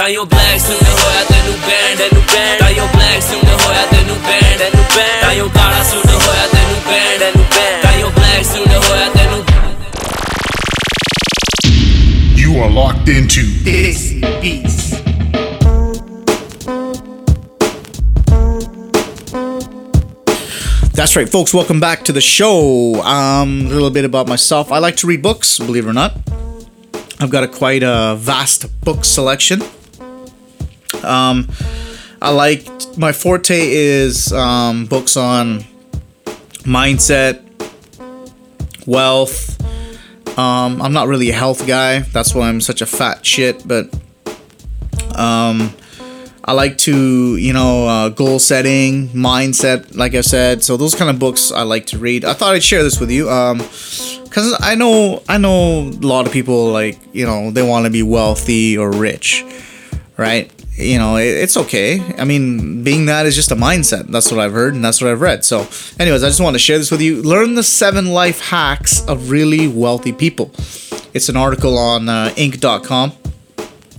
Black band band black band band band band black You are locked into Desi Beats. That's right, folks. Welcome back to the show. Um, a little bit about myself. I like to read books, believe it or not. I've got a quite a vast book selection. Um, I like my forte is um, books on mindset, wealth. Um, I'm not really a health guy. That's why I'm such a fat shit. But um, I like to, you know, uh, goal setting, mindset, like I said. So those kind of books I like to read. I thought I'd share this with you. Um, because I know I know a lot of people like you know they want to be wealthy or rich, right? You know it, it's okay. I mean, being that is just a mindset. That's what I've heard and that's what I've read. So, anyways, I just want to share this with you. Learn the seven life hacks of really wealthy people. It's an article on uh, Inc.com.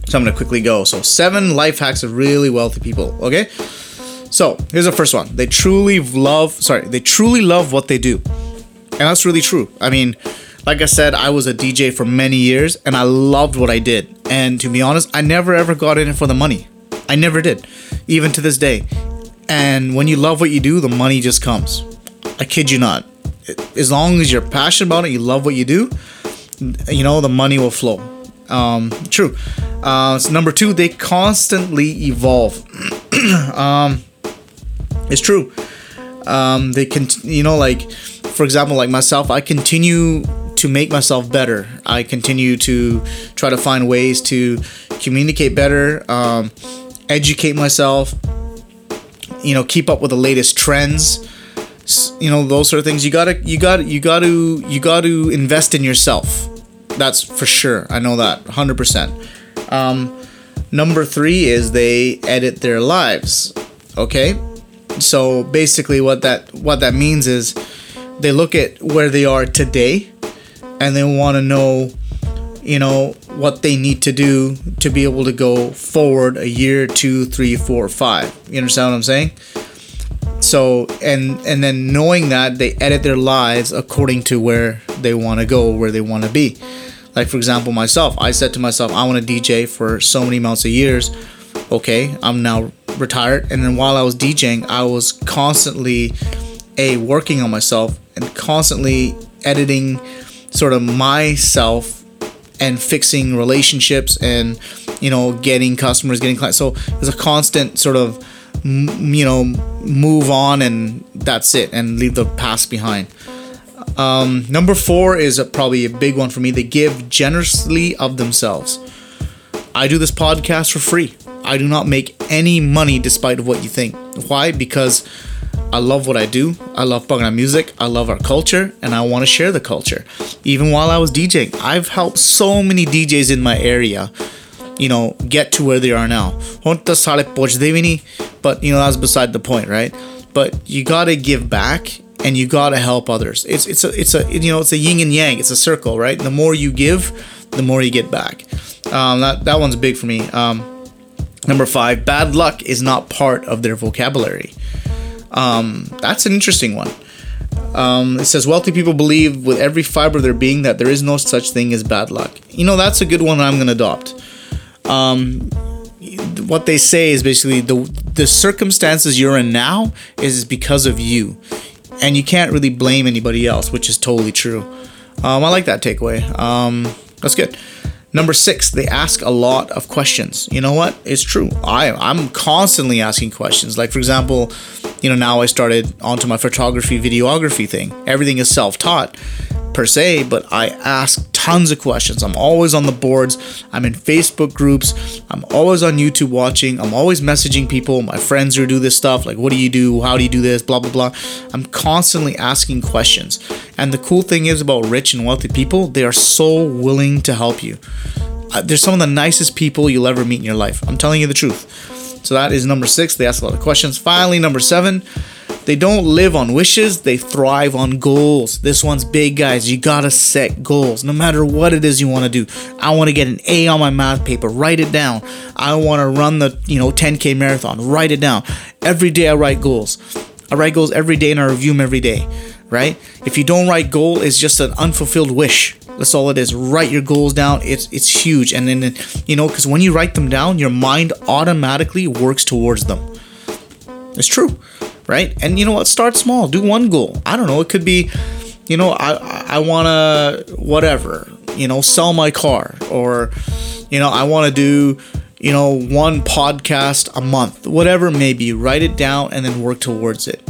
So I'm gonna quickly go. So seven life hacks of really wealthy people. Okay. So here's the first one. They truly love. Sorry, they truly love what they do. And that's really true. I mean, like I said, I was a DJ for many years and I loved what I did. And to be honest, I never ever got in it for the money. I never did, even to this day. And when you love what you do, the money just comes. I kid you not. As long as you're passionate about it, you love what you do, you know, the money will flow. Um, true. Uh, so number two, they constantly evolve. um, it's true. Um, they can, you know, like for example, like myself, I continue to make myself better. I continue to try to find ways to communicate better, um, educate myself, you know, keep up with the latest trends. You know, those sort of things. You gotta, you gotta, you gotta, you gotta invest in yourself. That's for sure. I know that 100%. Um, number three is they edit their lives. Okay, so basically, what that what that means is they look at where they are today and they want to know you know what they need to do to be able to go forward a year two three four five. You understand what i'm saying? So and and then knowing that they edit their lives according to where they want to go where they want to be. Like for example myself i said to myself i want to dj for so many months of years. Okay i'm now retired. And then while i was djing i was constantly a working on myself and constantly editing sort of myself and fixing relationships and you know getting customers getting clients so there's a constant sort of you know move on and that's it and leave the past behind Um, number four is a, probably a big one for me. They give generously of themselves. I do this podcast for free. I do not make any money despite of what you think. Why? Because I love what I do. I love Pagana music. I love our culture, and I want to share the culture. Even while I was DJing, I've helped so many DJs in my area, you know, get to where they are now. But you know, that's beside the point, right? But you gotta give back and you gotta help others. It's it's a it's a you know it's a yin and yang. It's a circle, right? The more you give, the more you get back. Um, that that one's big for me. Um, number five, bad luck is not part of their vocabulary. Um, that's an interesting one. Um, it says wealthy people believe with every fiber of their being that there is no such thing as bad luck. You know, that's a good one I'm going to adopt. Um, what they say is basically the the circumstances you're in now is because of you, and you can't really blame anybody else, which is totally true. Um, I like that takeaway. Um, that's good. Number six, they ask a lot of questions. You know what? It's true. I I'm constantly asking questions. Like for example, you know now I started onto my photography videography thing. Everything is self-taught per se, but I ask tons of questions. I'm always on the boards. I'm in Facebook groups. I'm always on YouTube watching. I'm always messaging people, my friends who do this stuff, like, what do you do? How do you do this? Blah, blah, blah. I'm constantly asking questions. And the cool thing is about rich and wealthy people, they are so willing to help you. Uh, They're some of the nicest people you'll ever meet in your life. I'm telling you the truth. So that is number six. They ask a lot of questions. Finally, number seven, they don't live on wishes, they thrive on goals. This one's big, guys. You gotta set goals no matter what it is you wanna do. I wanna get an A on my math paper, write it down. I wanna run the, you know, 10K marathon, write it down. Every day I write goals. I write goals every day and I review them every day, right? If you don't write goal, it's just an unfulfilled wish. That's all it is. Write your goals down. It's it's huge, and then you know because when you write them down, your mind automatically works towards them. It's true, right? And you know what? Start small. Do one goal. I don't know. It could be, you know, I I- want to whatever, you know, sell my car, or you know, I want to do, you know, one podcast a month, whatever it may be. Write it down and then work towards it.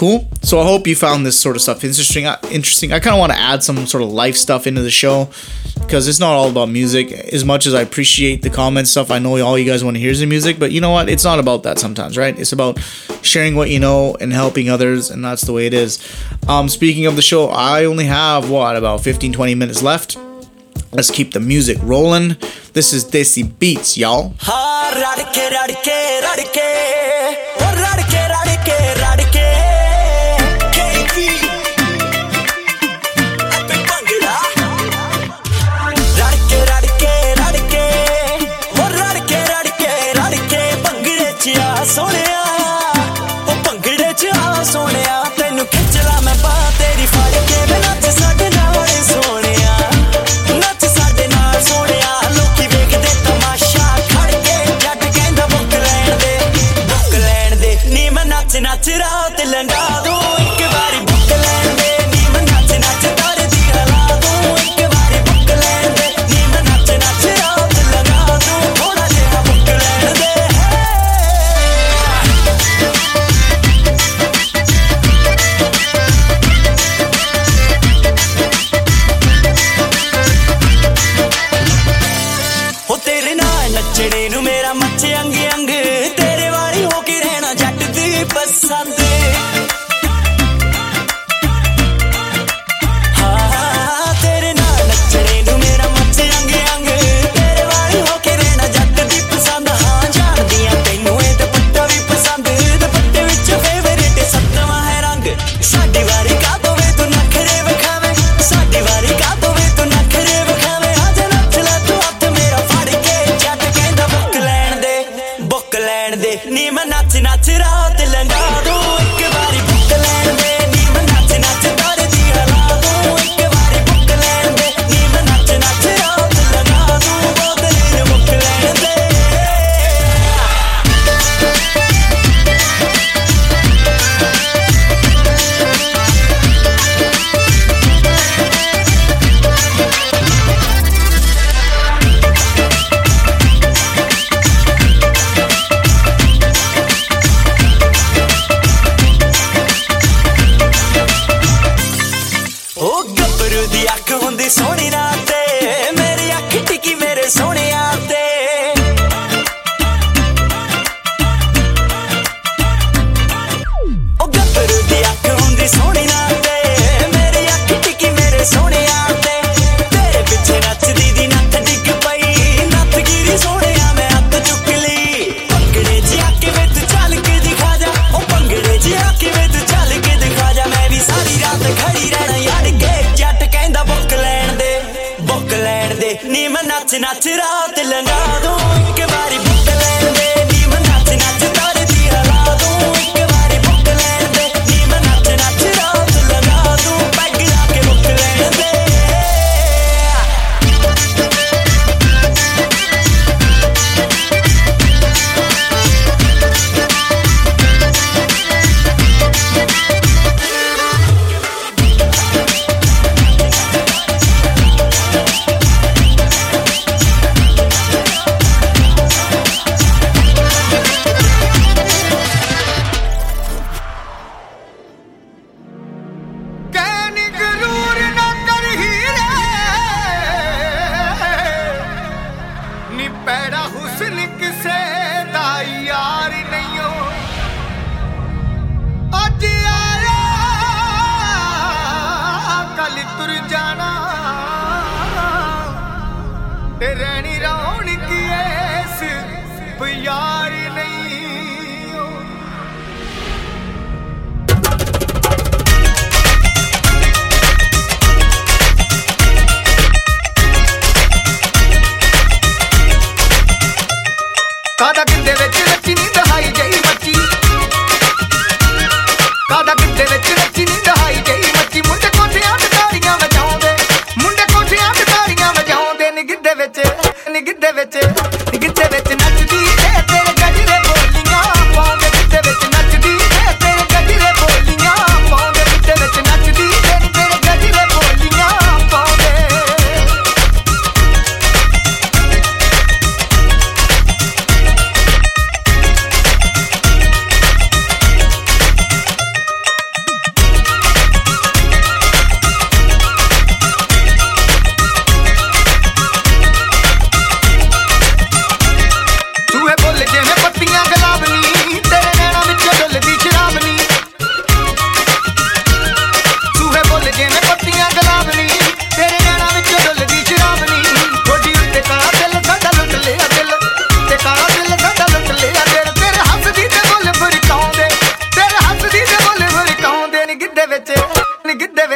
Cool. So I hope you found this sort of stuff interesting. Interesting. I kind of want to add some sort of life stuff into the show because it's not all about music. As much as I appreciate the comment stuff, I know all you guys want to hear is the music, but you know what? It's not about that sometimes, right? It's about sharing what you know and helping others, and that's the way it is. Um, speaking of the show, I only have what about 15, 20 minutes left. Let's keep the music rolling. This is Desi Beats, y'all.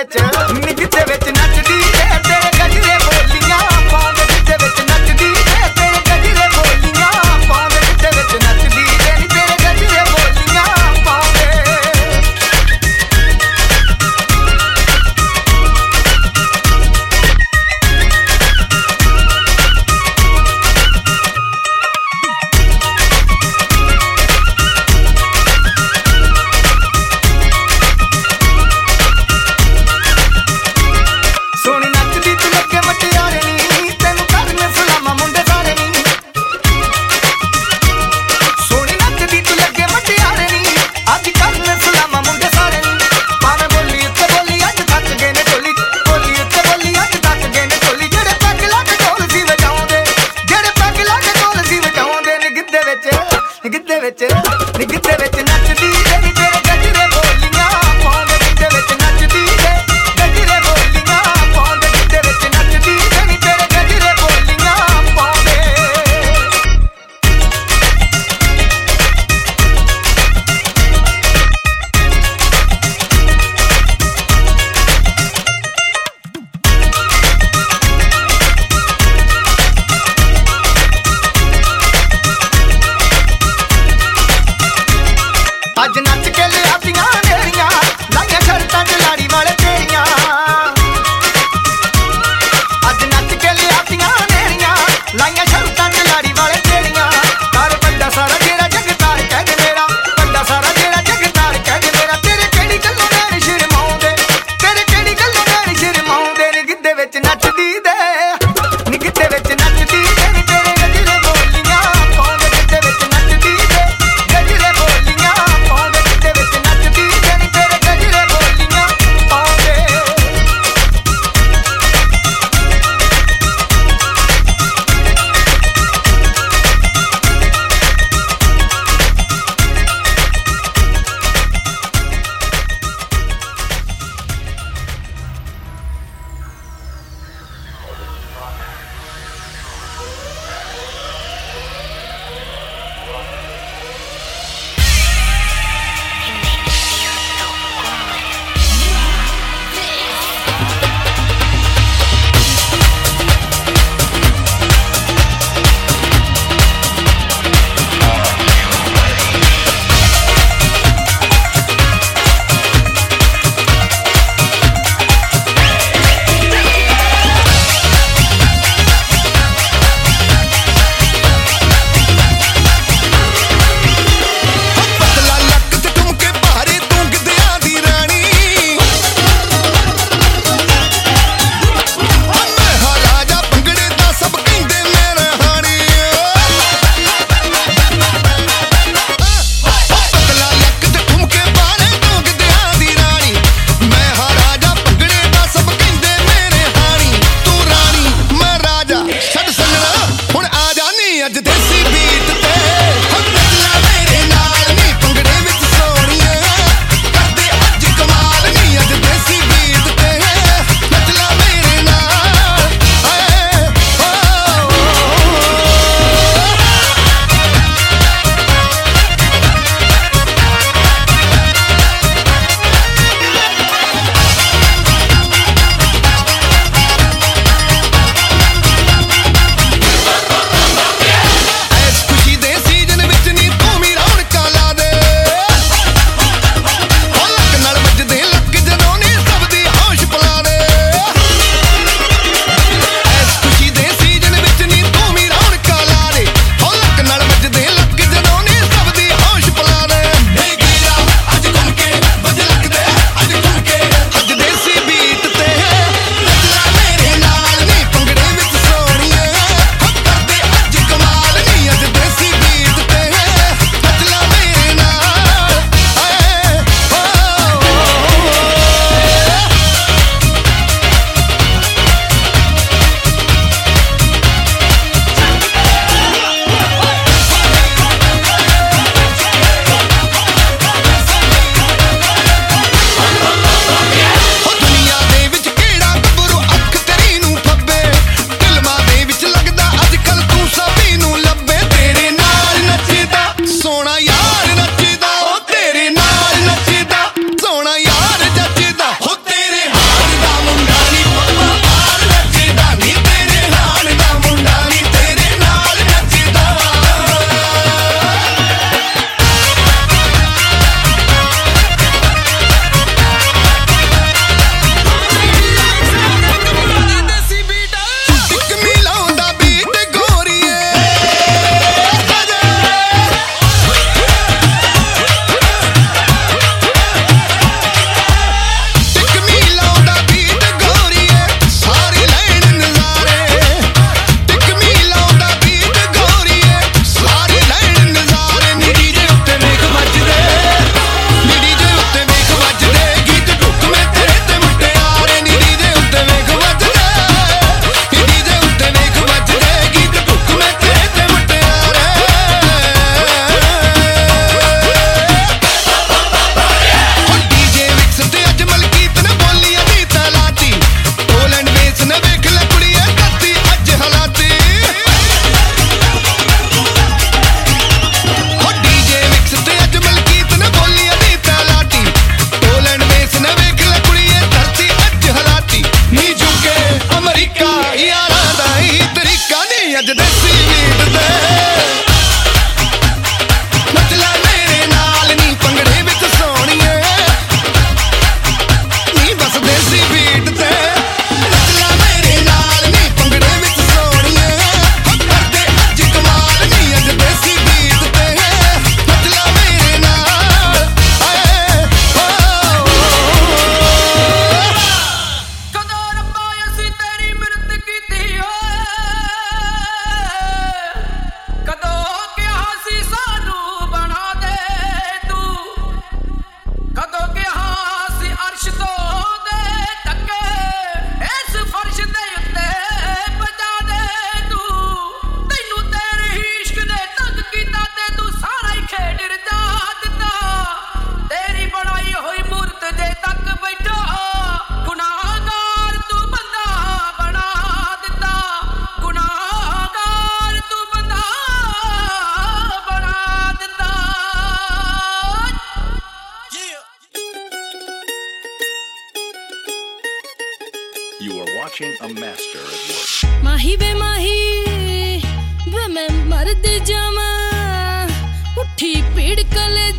chance.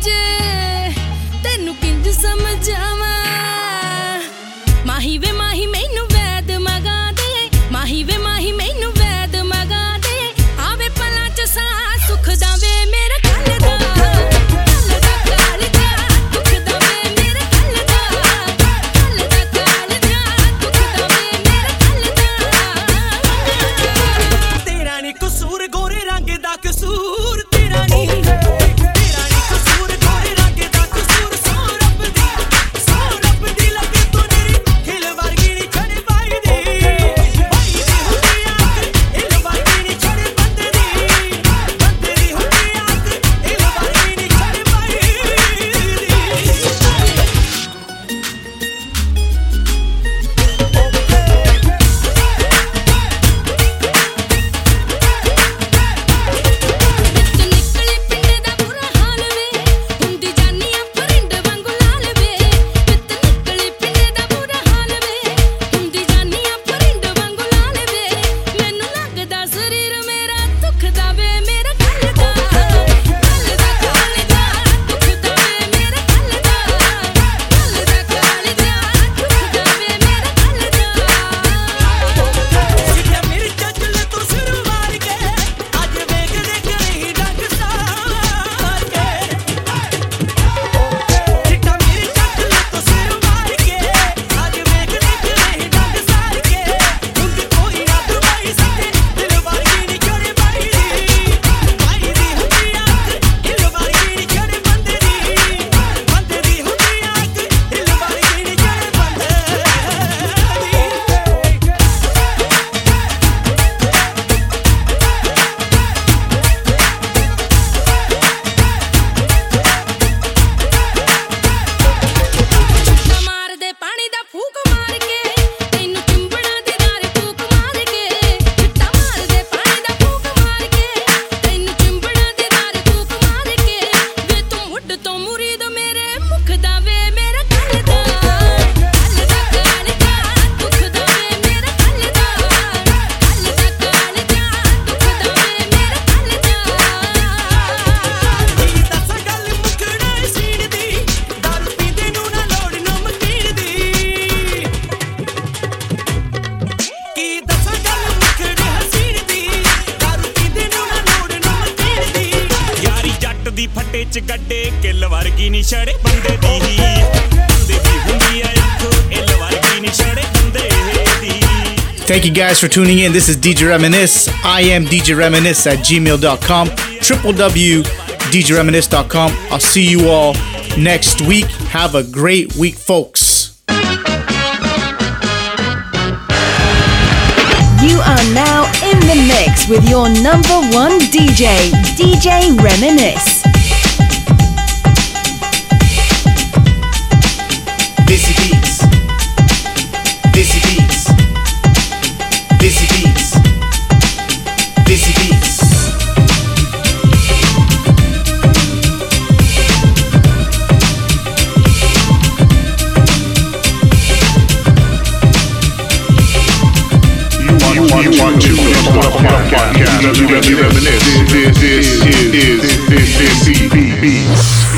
do guys for tuning in. This is DJ Reminisce. I am DJ Reminisce at gmail.com, www.djreminisce.com. I'll see you all next week. Have a great week, folks. You are now in the mix with your number one DJ, DJ Reminisce. Podcast. Reminisce. This, this is, is, is, is, is, is,